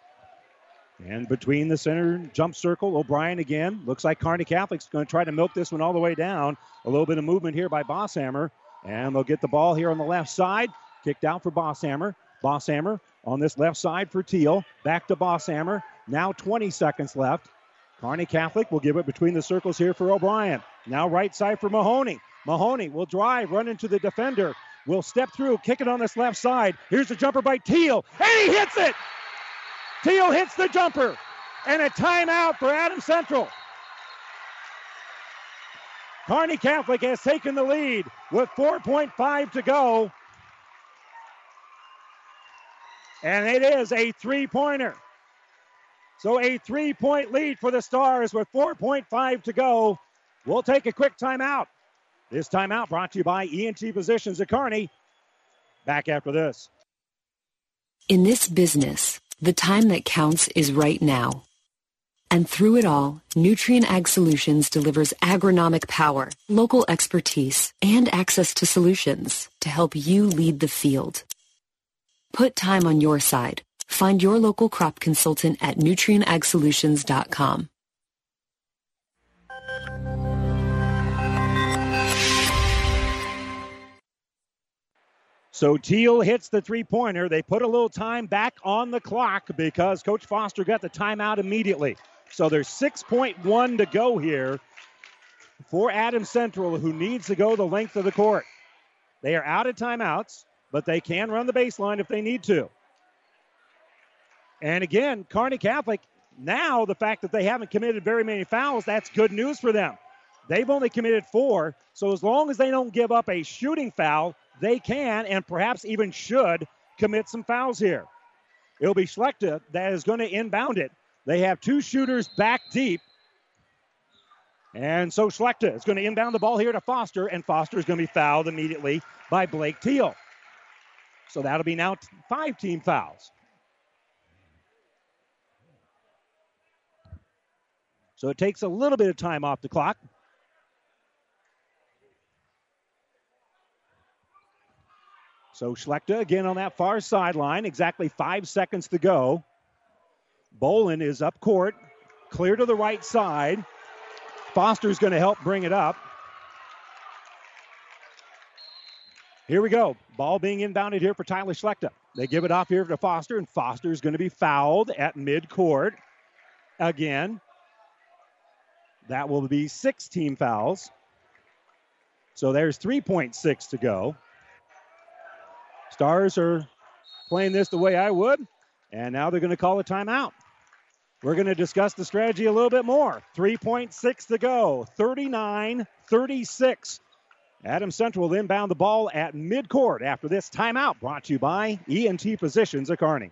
And between the center jump circle, O'Brien again. Looks like Kearney Catholic's going to try to milk this one all the way down. A little bit of movement here by Bosshammer. And they'll get the ball here on the left side. Kicked out for Bosshammer. Bosshammer on this left side for Teal. Back to Bosshammer. Now 20 seconds left. Kearney Catholic will give it between the circles here for O'Brien. Now right side for Mahoney. Mahoney will drive, run into the defender, will step through, kick it on this left side. Here's the jumper by Teal, and he hits it. Teal hits the jumper, and a timeout for Adams Central. Kearney Catholic has taken the lead with 4.5 to go. And it is a three pointer. So a three point lead for the Stars with 4.5 to go. We'll take a quick timeout. This timeout brought to you by ENT Physicians at Kearney. Back after this. In this business, the time that counts is right now. And through it all, Nutrien Ag Solutions delivers agronomic power, local expertise, and access to solutions to help you lead the field. Put time on your side. Find your local crop consultant at nutrienagsolutions.com. So Teal hits the three pointer. They put a little time back on the clock because Coach Foster got the timeout immediately. So there's 6.1 to go here for Adams Central, who needs to go the length of the court. They are out of timeouts, but they can run the baseline if they need to. And again, Kearney Catholic, now the fact that they haven't committed very many fouls, that's good news for them. They've only committed four, so as long as they don't give up a shooting foul, they can and perhaps even should commit some fouls here. It'll be Schlechter that is going to inbound it. They have two shooters back deep. And so Schlechter is going to inbound the ball here to Foster, and Foster is going to be fouled immediately by Blake Teal. So that'll be now five team fouls. So it takes a little bit of time off the clock. So Schlechter again on that far sideline, exactly five seconds to go. Bolin is up court, clear to the right side. Foster's going to help bring it up. Here we go. Ball being inbounded here for Tyler Schlechter. They give it off here to Foster, and Foster is going to be fouled at midcourt again. That will be six team fouls. So there's 3.6 to go. Stars are playing this the way I would, and now they're going to call a timeout. We're going to discuss the strategy a little bit more. 3.6 to go, 39 36. Adams Central will inbound the ball at midcourt after this timeout brought to you by ENT Physicians of Kearney.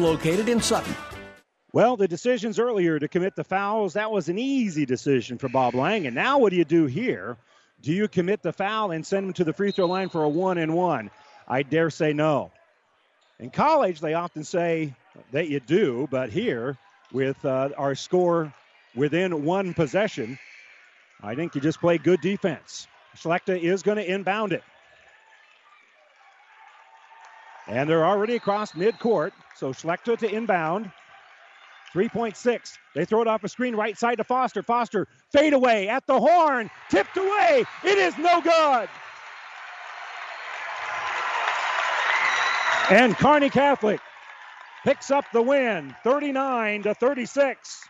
located in Sutton. Well, the decisions earlier to commit the fouls, that was an easy decision for Bob Lang. And now what do you do here? Do you commit the foul and send him to the free throw line for a one and one? I dare say no. In college, they often say that you do, but here, with uh, our score within one possession, I think you just play good defense. Schlechter is going to inbound it. And they're already across midcourt. So Schlechter to inbound. 3.6. They throw it off a screen right side to Foster. Foster fade away at the horn. Tipped away. It is no good. And Kearney Catholic picks up the win 39 to 36.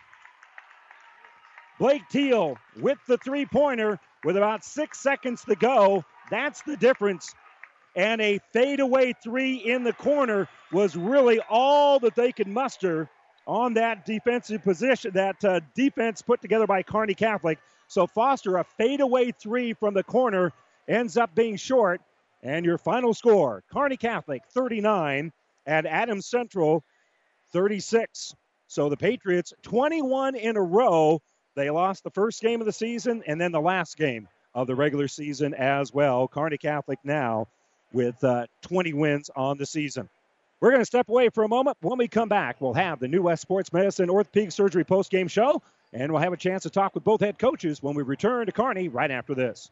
Blake Teal with the three pointer with about six seconds to go. That's the difference and a fadeaway three in the corner was really all that they could muster on that defensive position, that uh, defense put together by Kearney Catholic. So Foster, a fadeaway three from the corner, ends up being short. And your final score Kearney Catholic 39 and Adams Central 36. So the Patriots 21 in a row. They lost the first game of the season and then the last game of the regular season as well. Kearney Catholic now with uh, 20 wins on the season. We're going to step away for a moment. When we come back, we'll have the New West Sports Medicine Orthopedic Surgery post-game show, and we'll have a chance to talk with both head coaches when we return to Kearney right after this.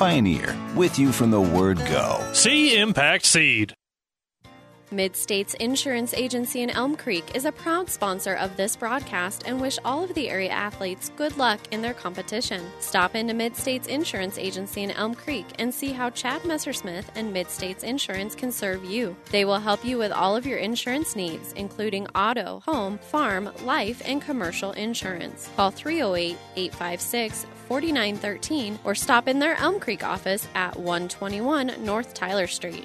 Pioneer, with you from the word go. See Impact Seed. Mid States Insurance Agency in Elm Creek is a proud sponsor of this broadcast and wish all of the area athletes good luck in their competition. Stop into Mid States Insurance Agency in Elm Creek and see how Chad Messersmith and Mid States Insurance can serve you. They will help you with all of your insurance needs, including auto, home, farm, life, and commercial insurance. Call 308 856 4913 or stop in their Elm Creek office at 121 North Tyler Street.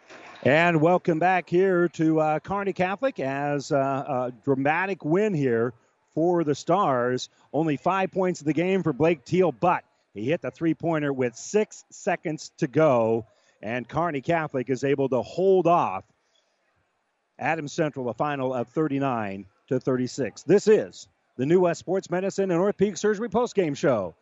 And welcome back here to uh, Kearney Catholic as uh, a dramatic win here for the Stars. Only five points of the game for Blake Teal, but he hit the three pointer with six seconds to go. And Kearney Catholic is able to hold off Adams Central a final of 39 to 36. This is the New West Sports Medicine and Orthopedic Surgery postgame show.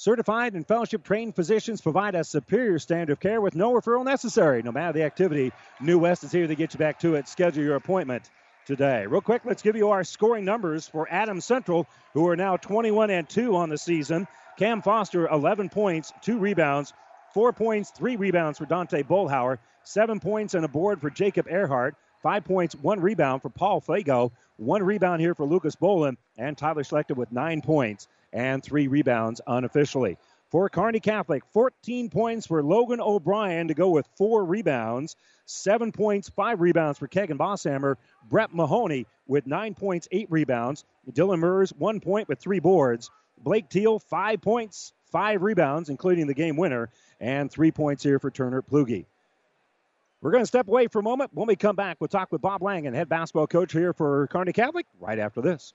Certified and fellowship trained physicians provide a superior standard of care with no referral necessary. No matter the activity, New West is here to get you back to it. Schedule your appointment today. Real quick, let's give you our scoring numbers for Adams Central, who are now 21 and 2 on the season. Cam Foster, 11 points, 2 rebounds, 4 points, 3 rebounds for Dante Bullhauer, 7 points and a board for Jacob Earhart, 5 points, 1 rebound for Paul Fago, 1 rebound here for Lucas Bolin, and Tyler Schlechter with 9 points and three rebounds unofficially. For Kearney Catholic, 14 points for Logan O'Brien to go with four rebounds, seven points, five rebounds for Kegan Bosshammer. Brett Mahoney with nine points, eight rebounds. Dylan Mers, one point with three boards. Blake Teal, five points, five rebounds, including the game winner, and three points here for Turner Plugi. We're going to step away for a moment. When we come back, we'll talk with Bob Langen, head basketball coach here for Kearney Catholic, right after this.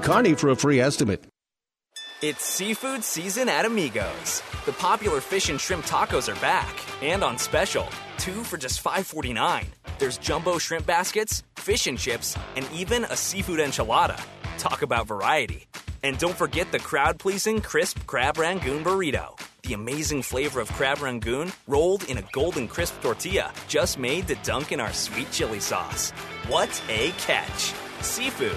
Kearney for a free estimate. It's seafood season at Amigos. The popular fish and shrimp tacos are back and on special. Two for just $5.49. There's jumbo shrimp baskets, fish and chips, and even a seafood enchilada. Talk about variety. And don't forget the crowd pleasing crisp crab rangoon burrito. The amazing flavor of crab rangoon rolled in a golden crisp tortilla just made to dunk in our sweet chili sauce. What a catch! Seafood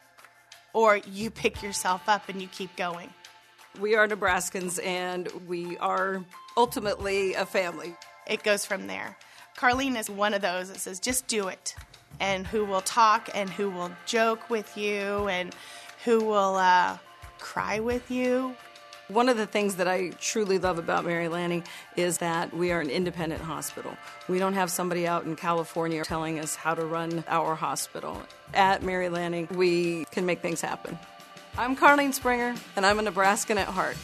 or you pick yourself up and you keep going. We are Nebraskans and we are ultimately a family. It goes from there. Carlene is one of those that says, just do it, and who will talk and who will joke with you and who will uh, cry with you. One of the things that I truly love about Mary Lanning is that we are an independent hospital. We don't have somebody out in California telling us how to run our hospital. At Mary Lanning, we can make things happen. I'm Carlene Springer, and I'm a Nebraskan at heart.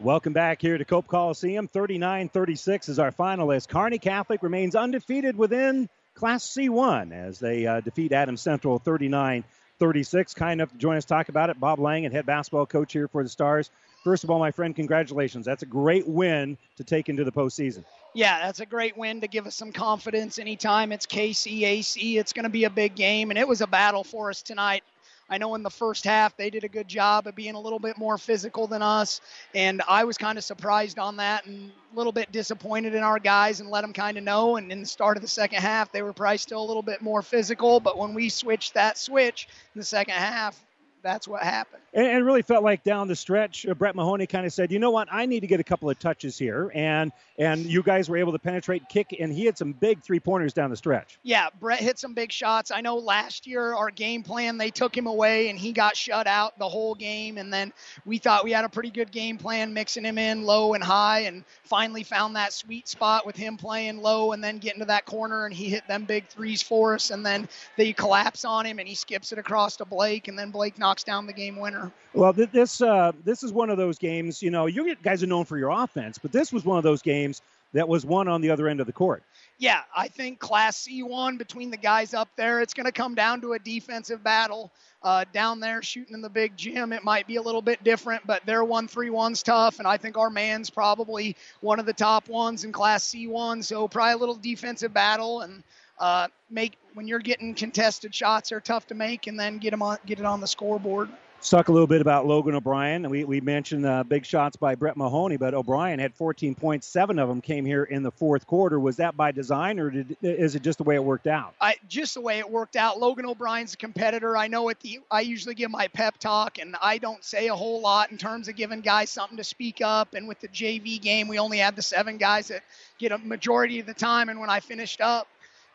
Welcome back here to Cope Coliseum. 39 36 is our finalist. Kearney Catholic remains undefeated within Class C1 as they uh, defeat Adams Central 39 36. Kind enough to join us talk about it. Bob Lang, and head basketball coach here for the Stars. First of all, my friend, congratulations. That's a great win to take into the postseason. Yeah, that's a great win to give us some confidence anytime it's KCAC. It's going to be a big game, and it was a battle for us tonight. I know in the first half they did a good job of being a little bit more physical than us, and I was kind of surprised on that and a little bit disappointed in our guys and let them kind of know. And in the start of the second half, they were probably still a little bit more physical, but when we switched that switch in the second half, that's what happened. And, and really felt like down the stretch, uh, Brett Mahoney kind of said, "You know what? I need to get a couple of touches here." And and you guys were able to penetrate, kick, and he had some big three pointers down the stretch. Yeah, Brett hit some big shots. I know last year our game plan they took him away and he got shut out the whole game. And then we thought we had a pretty good game plan, mixing him in low and high, and finally found that sweet spot with him playing low and then getting to that corner and he hit them big threes for us. And then they collapse on him and he skips it across to Blake, and then Blake knocks down the game winner. Well, th- this uh, this is one of those games. You know, you guys are known for your offense, but this was one of those games that was won on the other end of the court. Yeah, I think Class C1 between the guys up there, it's going to come down to a defensive battle. Uh, down there shooting in the big gym, it might be a little bit different, but their one three one's tough, and I think our man's probably one of the top ones in Class C1. So probably a little defensive battle, and uh, make when you're getting contested shots, are tough to make, and then get them on get it on the scoreboard. Let's talk a little bit about Logan O'Brien. We, we mentioned uh, big shots by Brett Mahoney, but O'Brien had 14 points. Seven of them came here in the fourth quarter. Was that by design, or did, is it just the way it worked out? I, just the way it worked out. Logan O'Brien's a competitor. I know at the I usually give my pep talk, and I don't say a whole lot in terms of giving guys something to speak up. And with the JV game, we only had the seven guys that get a majority of the time. And when I finished up,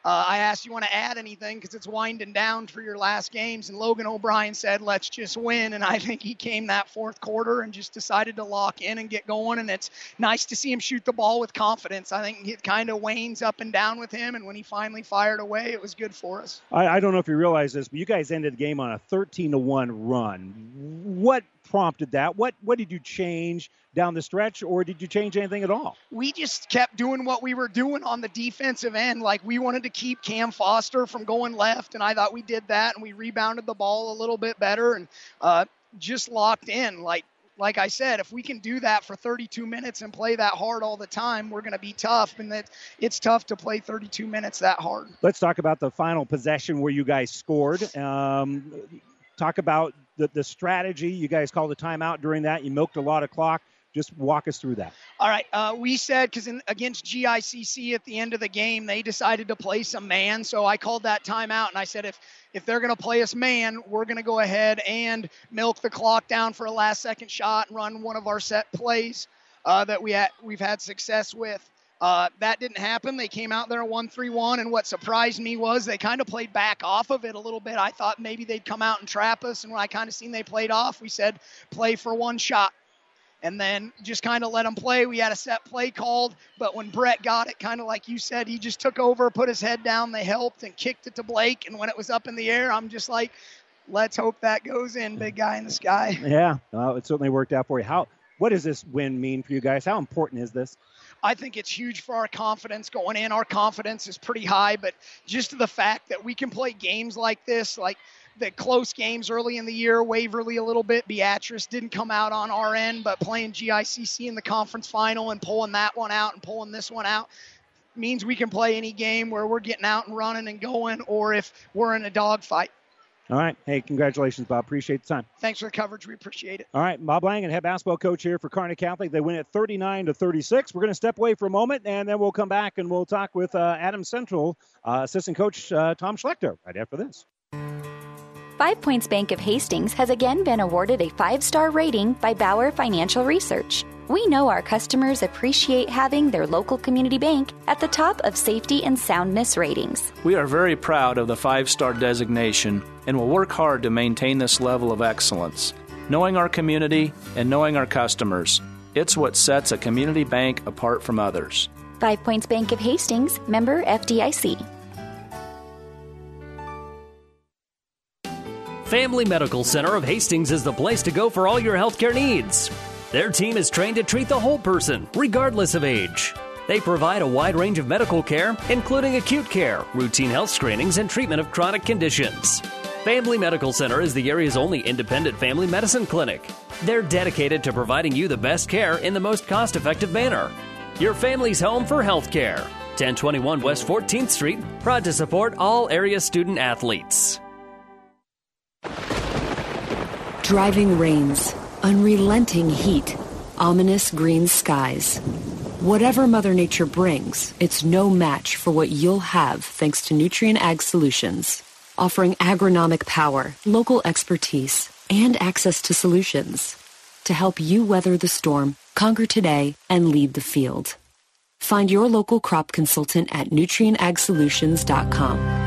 uh, I asked, you want to add anything because it's winding down for your last games? And Logan O'Brien said, let's just win. And I think he came that fourth quarter and just decided to lock in and get going. And it's nice to see him shoot the ball with confidence. I think it kind of wanes up and down with him. And when he finally fired away, it was good for us. I, I don't know if you realize this, but you guys ended the game on a 13 to 1 run. What prompted that? What what did you change down the stretch, or did you change anything at all? We just kept doing what we were doing on the defensive end. Like we wanted to keep Cam Foster from going left, and I thought we did that, and we rebounded the ball a little bit better, and uh, just locked in. Like like I said, if we can do that for 32 minutes and play that hard all the time, we're going to be tough. And that it's tough to play 32 minutes that hard. Let's talk about the final possession where you guys scored. Um, talk about the, the strategy. You guys called a timeout during that. You milked a lot of clock. Just walk us through that. All right. Uh, we said because against GICC at the end of the game, they decided to play some man. So I called that timeout and I said, if if they're going to play us man, we're going to go ahead and milk the clock down for a last second shot and run one of our set plays uh, that we had, we've had success with. Uh, that didn't happen. They came out there 1 3 1, and what surprised me was they kind of played back off of it a little bit. I thought maybe they'd come out and trap us, and when I kind of seen they played off, we said play for one shot. And then just kind of let them play. We had a set play called, but when Brett got it, kind of like you said, he just took over, put his head down, they helped, and kicked it to Blake. And when it was up in the air, I'm just like, let's hope that goes in, big guy in the sky. Yeah, well, it certainly worked out for you. How? What does this win mean for you guys? How important is this? I think it's huge for our confidence going in. Our confidence is pretty high, but just the fact that we can play games like this, like the close games early in the year, Waverly a little bit, Beatrice didn't come out on our end, but playing GICC in the conference final and pulling that one out and pulling this one out means we can play any game where we're getting out and running and going, or if we're in a dogfight. All right. Hey, congratulations, Bob. Appreciate the time. Thanks for the coverage. We appreciate it. All right. Bob Langen, head basketball coach here for Kearney Catholic. They win at 39 to 36. We're going to step away for a moment, and then we'll come back and we'll talk with uh, Adams Central uh, assistant coach uh, Tom Schlechter right after this. Five Points Bank of Hastings has again been awarded a five star rating by Bauer Financial Research. We know our customers appreciate having their local community bank at the top of safety and soundness ratings. We are very proud of the five star designation and will work hard to maintain this level of excellence. Knowing our community and knowing our customers, it's what sets a community bank apart from others. Five Points Bank of Hastings, member FDIC. Family Medical Center of Hastings is the place to go for all your healthcare needs. Their team is trained to treat the whole person, regardless of age. They provide a wide range of medical care, including acute care, routine health screenings, and treatment of chronic conditions. Family Medical Center is the area's only independent family medicine clinic. They're dedicated to providing you the best care in the most cost effective manner. Your family's home for health care. 1021 West 14th Street, proud to support all area student athletes. Driving rains unrelenting heat, ominous green skies. Whatever Mother Nature brings, it's no match for what you'll have thanks to Nutrien Ag Solutions, offering agronomic power, local expertise, and access to solutions to help you weather the storm, conquer today, and lead the field. Find your local crop consultant at nutrienagsolutions.com.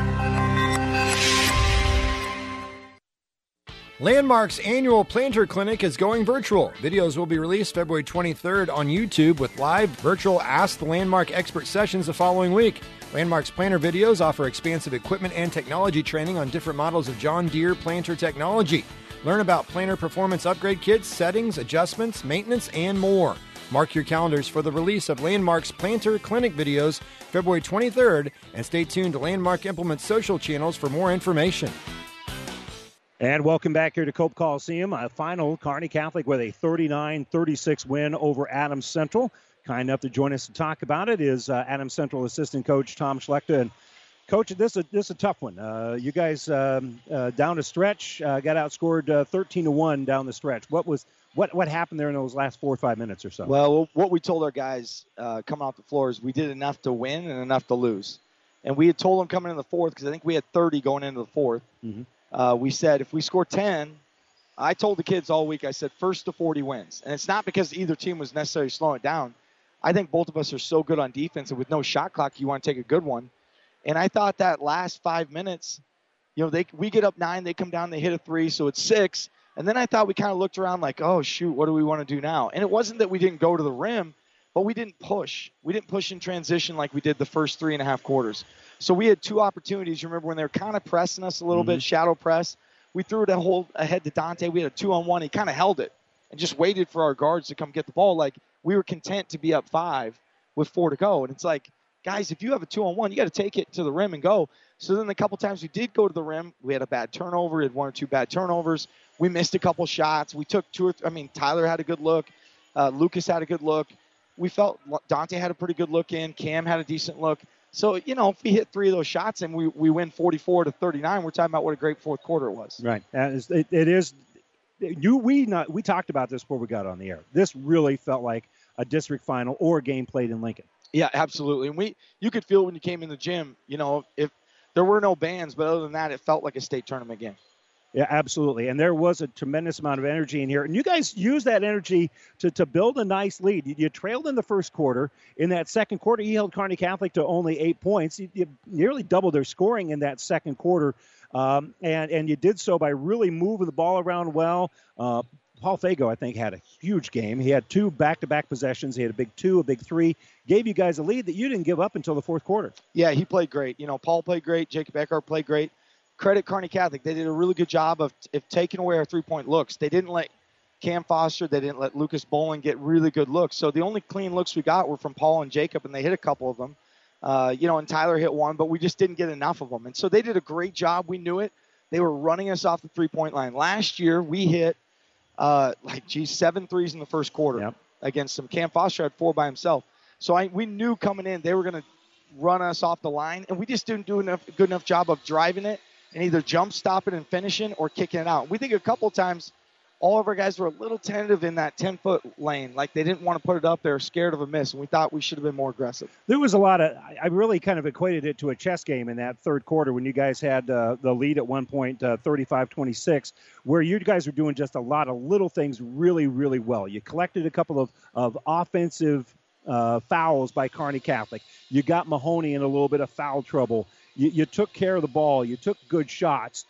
Landmark's annual planter clinic is going virtual. Videos will be released February 23rd on YouTube with live virtual Ask the Landmark expert sessions the following week. Landmark's planter videos offer expansive equipment and technology training on different models of John Deere planter technology. Learn about planter performance upgrade kits, settings, adjustments, maintenance, and more. Mark your calendars for the release of Landmark's Planter Clinic videos February 23rd and stay tuned to Landmark Implement's social channels for more information. And welcome back here to Cope Coliseum. A final Kearney Catholic with a 39 36 win over Adams Central. Kind enough to join us to talk about it is uh, Adams Central assistant coach Tom Schlechter. And Coach, this is this is a tough one. Uh, you guys um, uh, down the stretch uh, got outscored uh, 13 to one down the stretch. What was what what happened there in those last four or five minutes or so? Well, what we told our guys uh, coming off the floor is we did enough to win and enough to lose. And we had told them coming in the fourth because I think we had 30 going into the 4th mm-hmm. uh, we said if we score 10, I told the kids all week. I said first to 40 wins, and it's not because either team was necessarily slowing it down. I think both of us are so good on defense, and with no shot clock, you want to take a good one. And I thought that last five minutes, you know, they we get up nine, they come down, they hit a three, so it's six. And then I thought we kind of looked around like, oh shoot, what do we want to do now? And it wasn't that we didn't go to the rim, but we didn't push. We didn't push in transition like we did the first three and a half quarters. So we had two opportunities. Remember when they were kind of pressing us a little Mm-hmm. bit, shadow press. We threw it a whole ahead to Dante. We had a two on one. He kind of held it and just waited for our guards to come get the ball. Like we were content to be up five with four to go. And it's like, guys, if you have a two on one, you got to take it to the rim and go. So then the couple times we did go to the rim, we had a bad turnover. We had one or two bad turnovers. We missed a couple shots. We took two or I mean, Tyler had a good look. Uh, Lucas had a good look. We felt Dante had a pretty good look in. Cam had a decent look. So, you know, if we hit three of those shots and we, we win 44 to 39, we're talking about what a great fourth quarter it was. Right. It, it is. You we not we talked about this before we got on the air. This really felt like a district final or a game played in Lincoln. Yeah, absolutely. And we you could feel when you came in the gym, you know, if there were no bands, but other than that, it felt like a state tournament game. Yeah, absolutely. And there was a tremendous amount of energy in here. And you guys used that energy to, to build a nice lead. You, you trailed in the first quarter. In that second quarter, you held Kearney Catholic to only eight points. You, you nearly doubled their scoring in that second quarter. Um, and, and you did so by really moving the ball around well. Uh, Paul Fago, I think, had a huge game. He had two back to back possessions. He had a big two, a big three. Gave you guys a lead that you didn't give up until the fourth quarter. Yeah, he played great. You know, Paul played great. Jacob Eckhart played great. Credit Kearney Catholic. They did a really good job of, of taking away our three point looks. They didn't let Cam Foster, they didn't let Lucas Bowling get really good looks. So the only clean looks we got were from Paul and Jacob, and they hit a couple of them. Uh, you know, and Tyler hit one, but we just didn't get enough of them. And so they did a great job. We knew it. They were running us off the three point line. Last year, we hit uh, like, geez, seven threes in the first quarter against them. Cam Foster had four by himself. So I, we knew coming in they were going to run us off the line, and we just didn't do enough good enough job of driving it and either jump stopping and finishing or kicking it out. We think a couple times all of our guys were a little tentative in that 10 foot lane, like they didn't want to put it up They were scared of a miss, and we thought we should have been more aggressive. There was a lot of. I- really kind of equated it to a chess game in that third quarter when you guys had uh, the lead at one point, uh, 35-26, where you guys were doing just a lot of little things really, really well. You collected a couple of of offensive uh, fouls by Kearney Catholic. You got Mahoney in a little bit of foul trouble. You, you took care of the ball. You took good shots.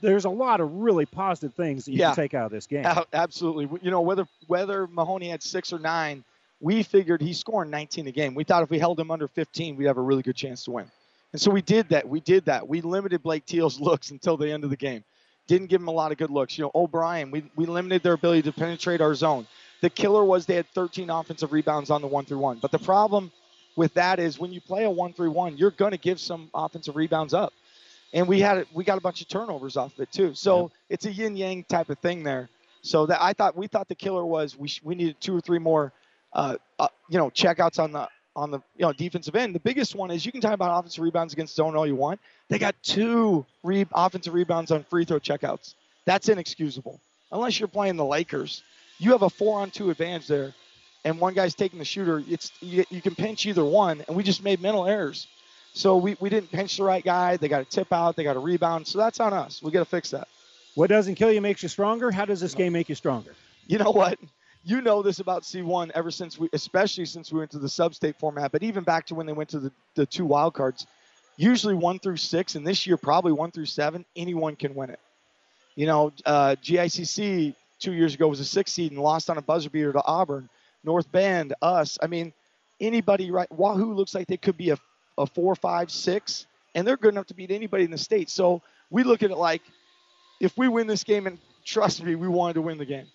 There's a lot of really positive things that you Yeah. can take out of this game. Absolutely. You know, whether whether Mahoney had six or nine, we figured he's scoring 19 a game. We thought if we held him under 15, we'd have a really good chance to win. And so we did that. We did that. We limited Blake Teal's looks until the end of the game. Didn't give him a lot of good looks. You know, O'Brien, we, we limited their ability to penetrate our zone. The killer was they had 13 offensive rebounds on the one three one. But the problem with that is when you play a one three one, you're going to give some offensive rebounds up and we had we got a bunch of turnovers off of it too. So it's a yin yang type of thing there. So that I thought we thought the killer was we sh- we needed two or three more, uh, uh, you know, checkouts on the on the you know defensive end. The biggest one is you can talk about offensive rebounds against zone all you want. They got two re- offensive rebounds on free throw checkouts. That's inexcusable unless you're playing the Lakers. You have a four on two advantage there, and one guy's taking the shooter. It's you, you can pinch either one, and we just made mental errors. So we, we didn't pinch the right guy. They got a tip out. They got a rebound. So that's on us. We got to fix that. What doesn't kill you makes you stronger. How does this game make you stronger? You know what? You know this about C1 ever since we, especially since we went to the sub-state format, but even back to when they went to the, the two wild cards. Usually one through six, and this year probably one through seven. Anyone can win it. You know, uh, GICC two years ago was a six seed and lost on a buzzer beater to Auburn. North Bend, us. I mean, anybody right? Wahoo looks like they could be a, a four, five, six, and they're good enough to beat anybody in the state. So we look at it like if we win this game, and trust me, we wanted to win the game.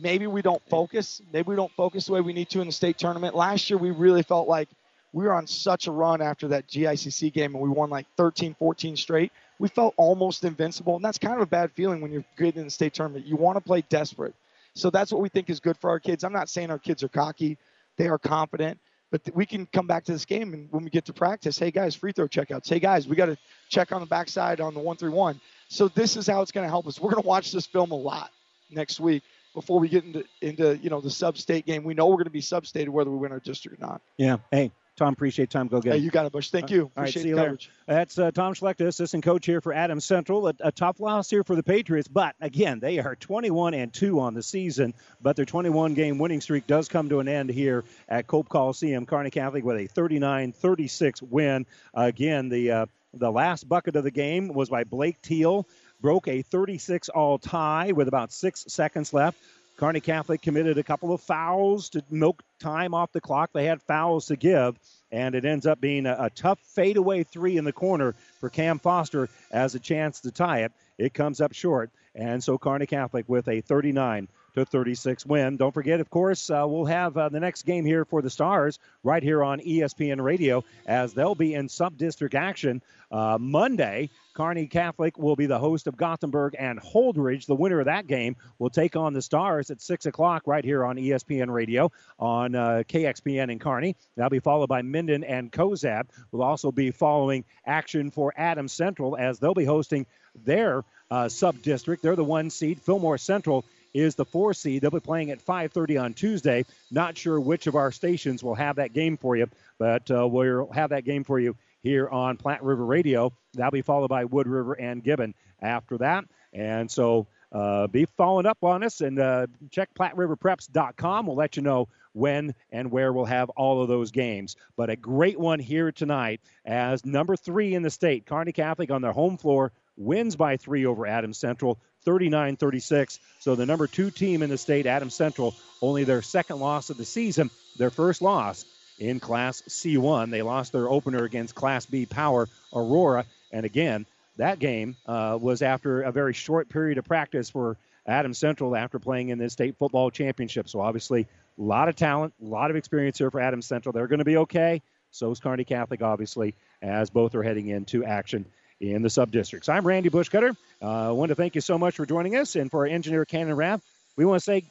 Maybe we don't focus. Maybe we don't focus the way we need to in the state tournament. Last year, we really felt like we were on such a run after that GICC game, and we won like 13, 14 straight. We felt almost invincible, and that's kind of a bad feeling when you're good in the state tournament. You want to play desperate. So that's what we think is good for our kids. I'm not saying our kids are cocky. They are confident. But th- we can come back to this game and when we get to practice, hey guys, free throw checkouts. Hey guys, we got to check on the backside on the one three one. So this is how it's going to help us. We're going to watch this film a lot next week before we get into into you know the sub-state game. We know we're going to be sub-stated whether we win our district or not. Yeah. Hey, Tom, appreciate time. Go get Hey, you got it, Bush. Thank you. All right, Appreciate see the you later. coverage. That's uh, Tom Schlechter, assistant coach here for Adams Central. A, a tough loss here for the Patriots, but again, they are 21 and 2 on the season. But their 21 game winning streak does come to an end here at Cope Coliseum. Kearney Catholic with a 39-36 win. again, the uh, the last bucket of the game was by Blake Teal, broke a 36 all tie with about six seconds left. Kearney Catholic committed a couple of fouls to milk time off the clock. They had fouls to give, and it ends up being a, a tough fadeaway three in the corner for Cam Foster as a chance to tie it. It comes up short, and so Kearney Catholic with a 39 to 36 win. Don't forget, of course, uh, we'll have uh, the next game here for the Stars right here on ESPN Radio as they'll be in sub-district action uh, Monday. Kearney Catholic will be the host of Gothenburg and Holdrege. The winner of that game will take on the Stars at 6 o'clock right here on ESPN Radio on uh, KXPN in Kearney. That'll be followed by Minden and Cozad. We'll also be following action for Adams Central as they'll be hosting their uh, sub-district. They're the one seed. Fillmore Central is the four seed. They'll be playing at 5:30 on Tuesday. Not sure which of our stations will have that game for you, but uh, we'll have that game for you here on Platte River Radio. That'll be followed by Wood River and Gibbon after that. And so uh, be following up on us and uh, check PlatteRiverPreps.com. We'll let you know when and where we'll have all of those games. But a great one here tonight as number three in the state, Kearney Catholic on their home floor wins by three over Adams Central, 39 36. So the number two team in the state, Adams Central, only their second loss of the season, their first loss in Class C1. They lost their opener against Class B Power Aurora. And again, that game uh, was after a very short period of practice for Adams Central after playing in the state football championship. So obviously, a lot of talent, a lot of experience here for Adams Central. They're going to be okay. So is Kearney Catholic, obviously, as both are heading into action in the sub-districts. I'm Randy Bushcutter. Uh, I want to thank you so much for joining us. And for our engineer, Cannon Rath, we want to say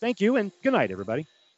thank you and good night, everybody.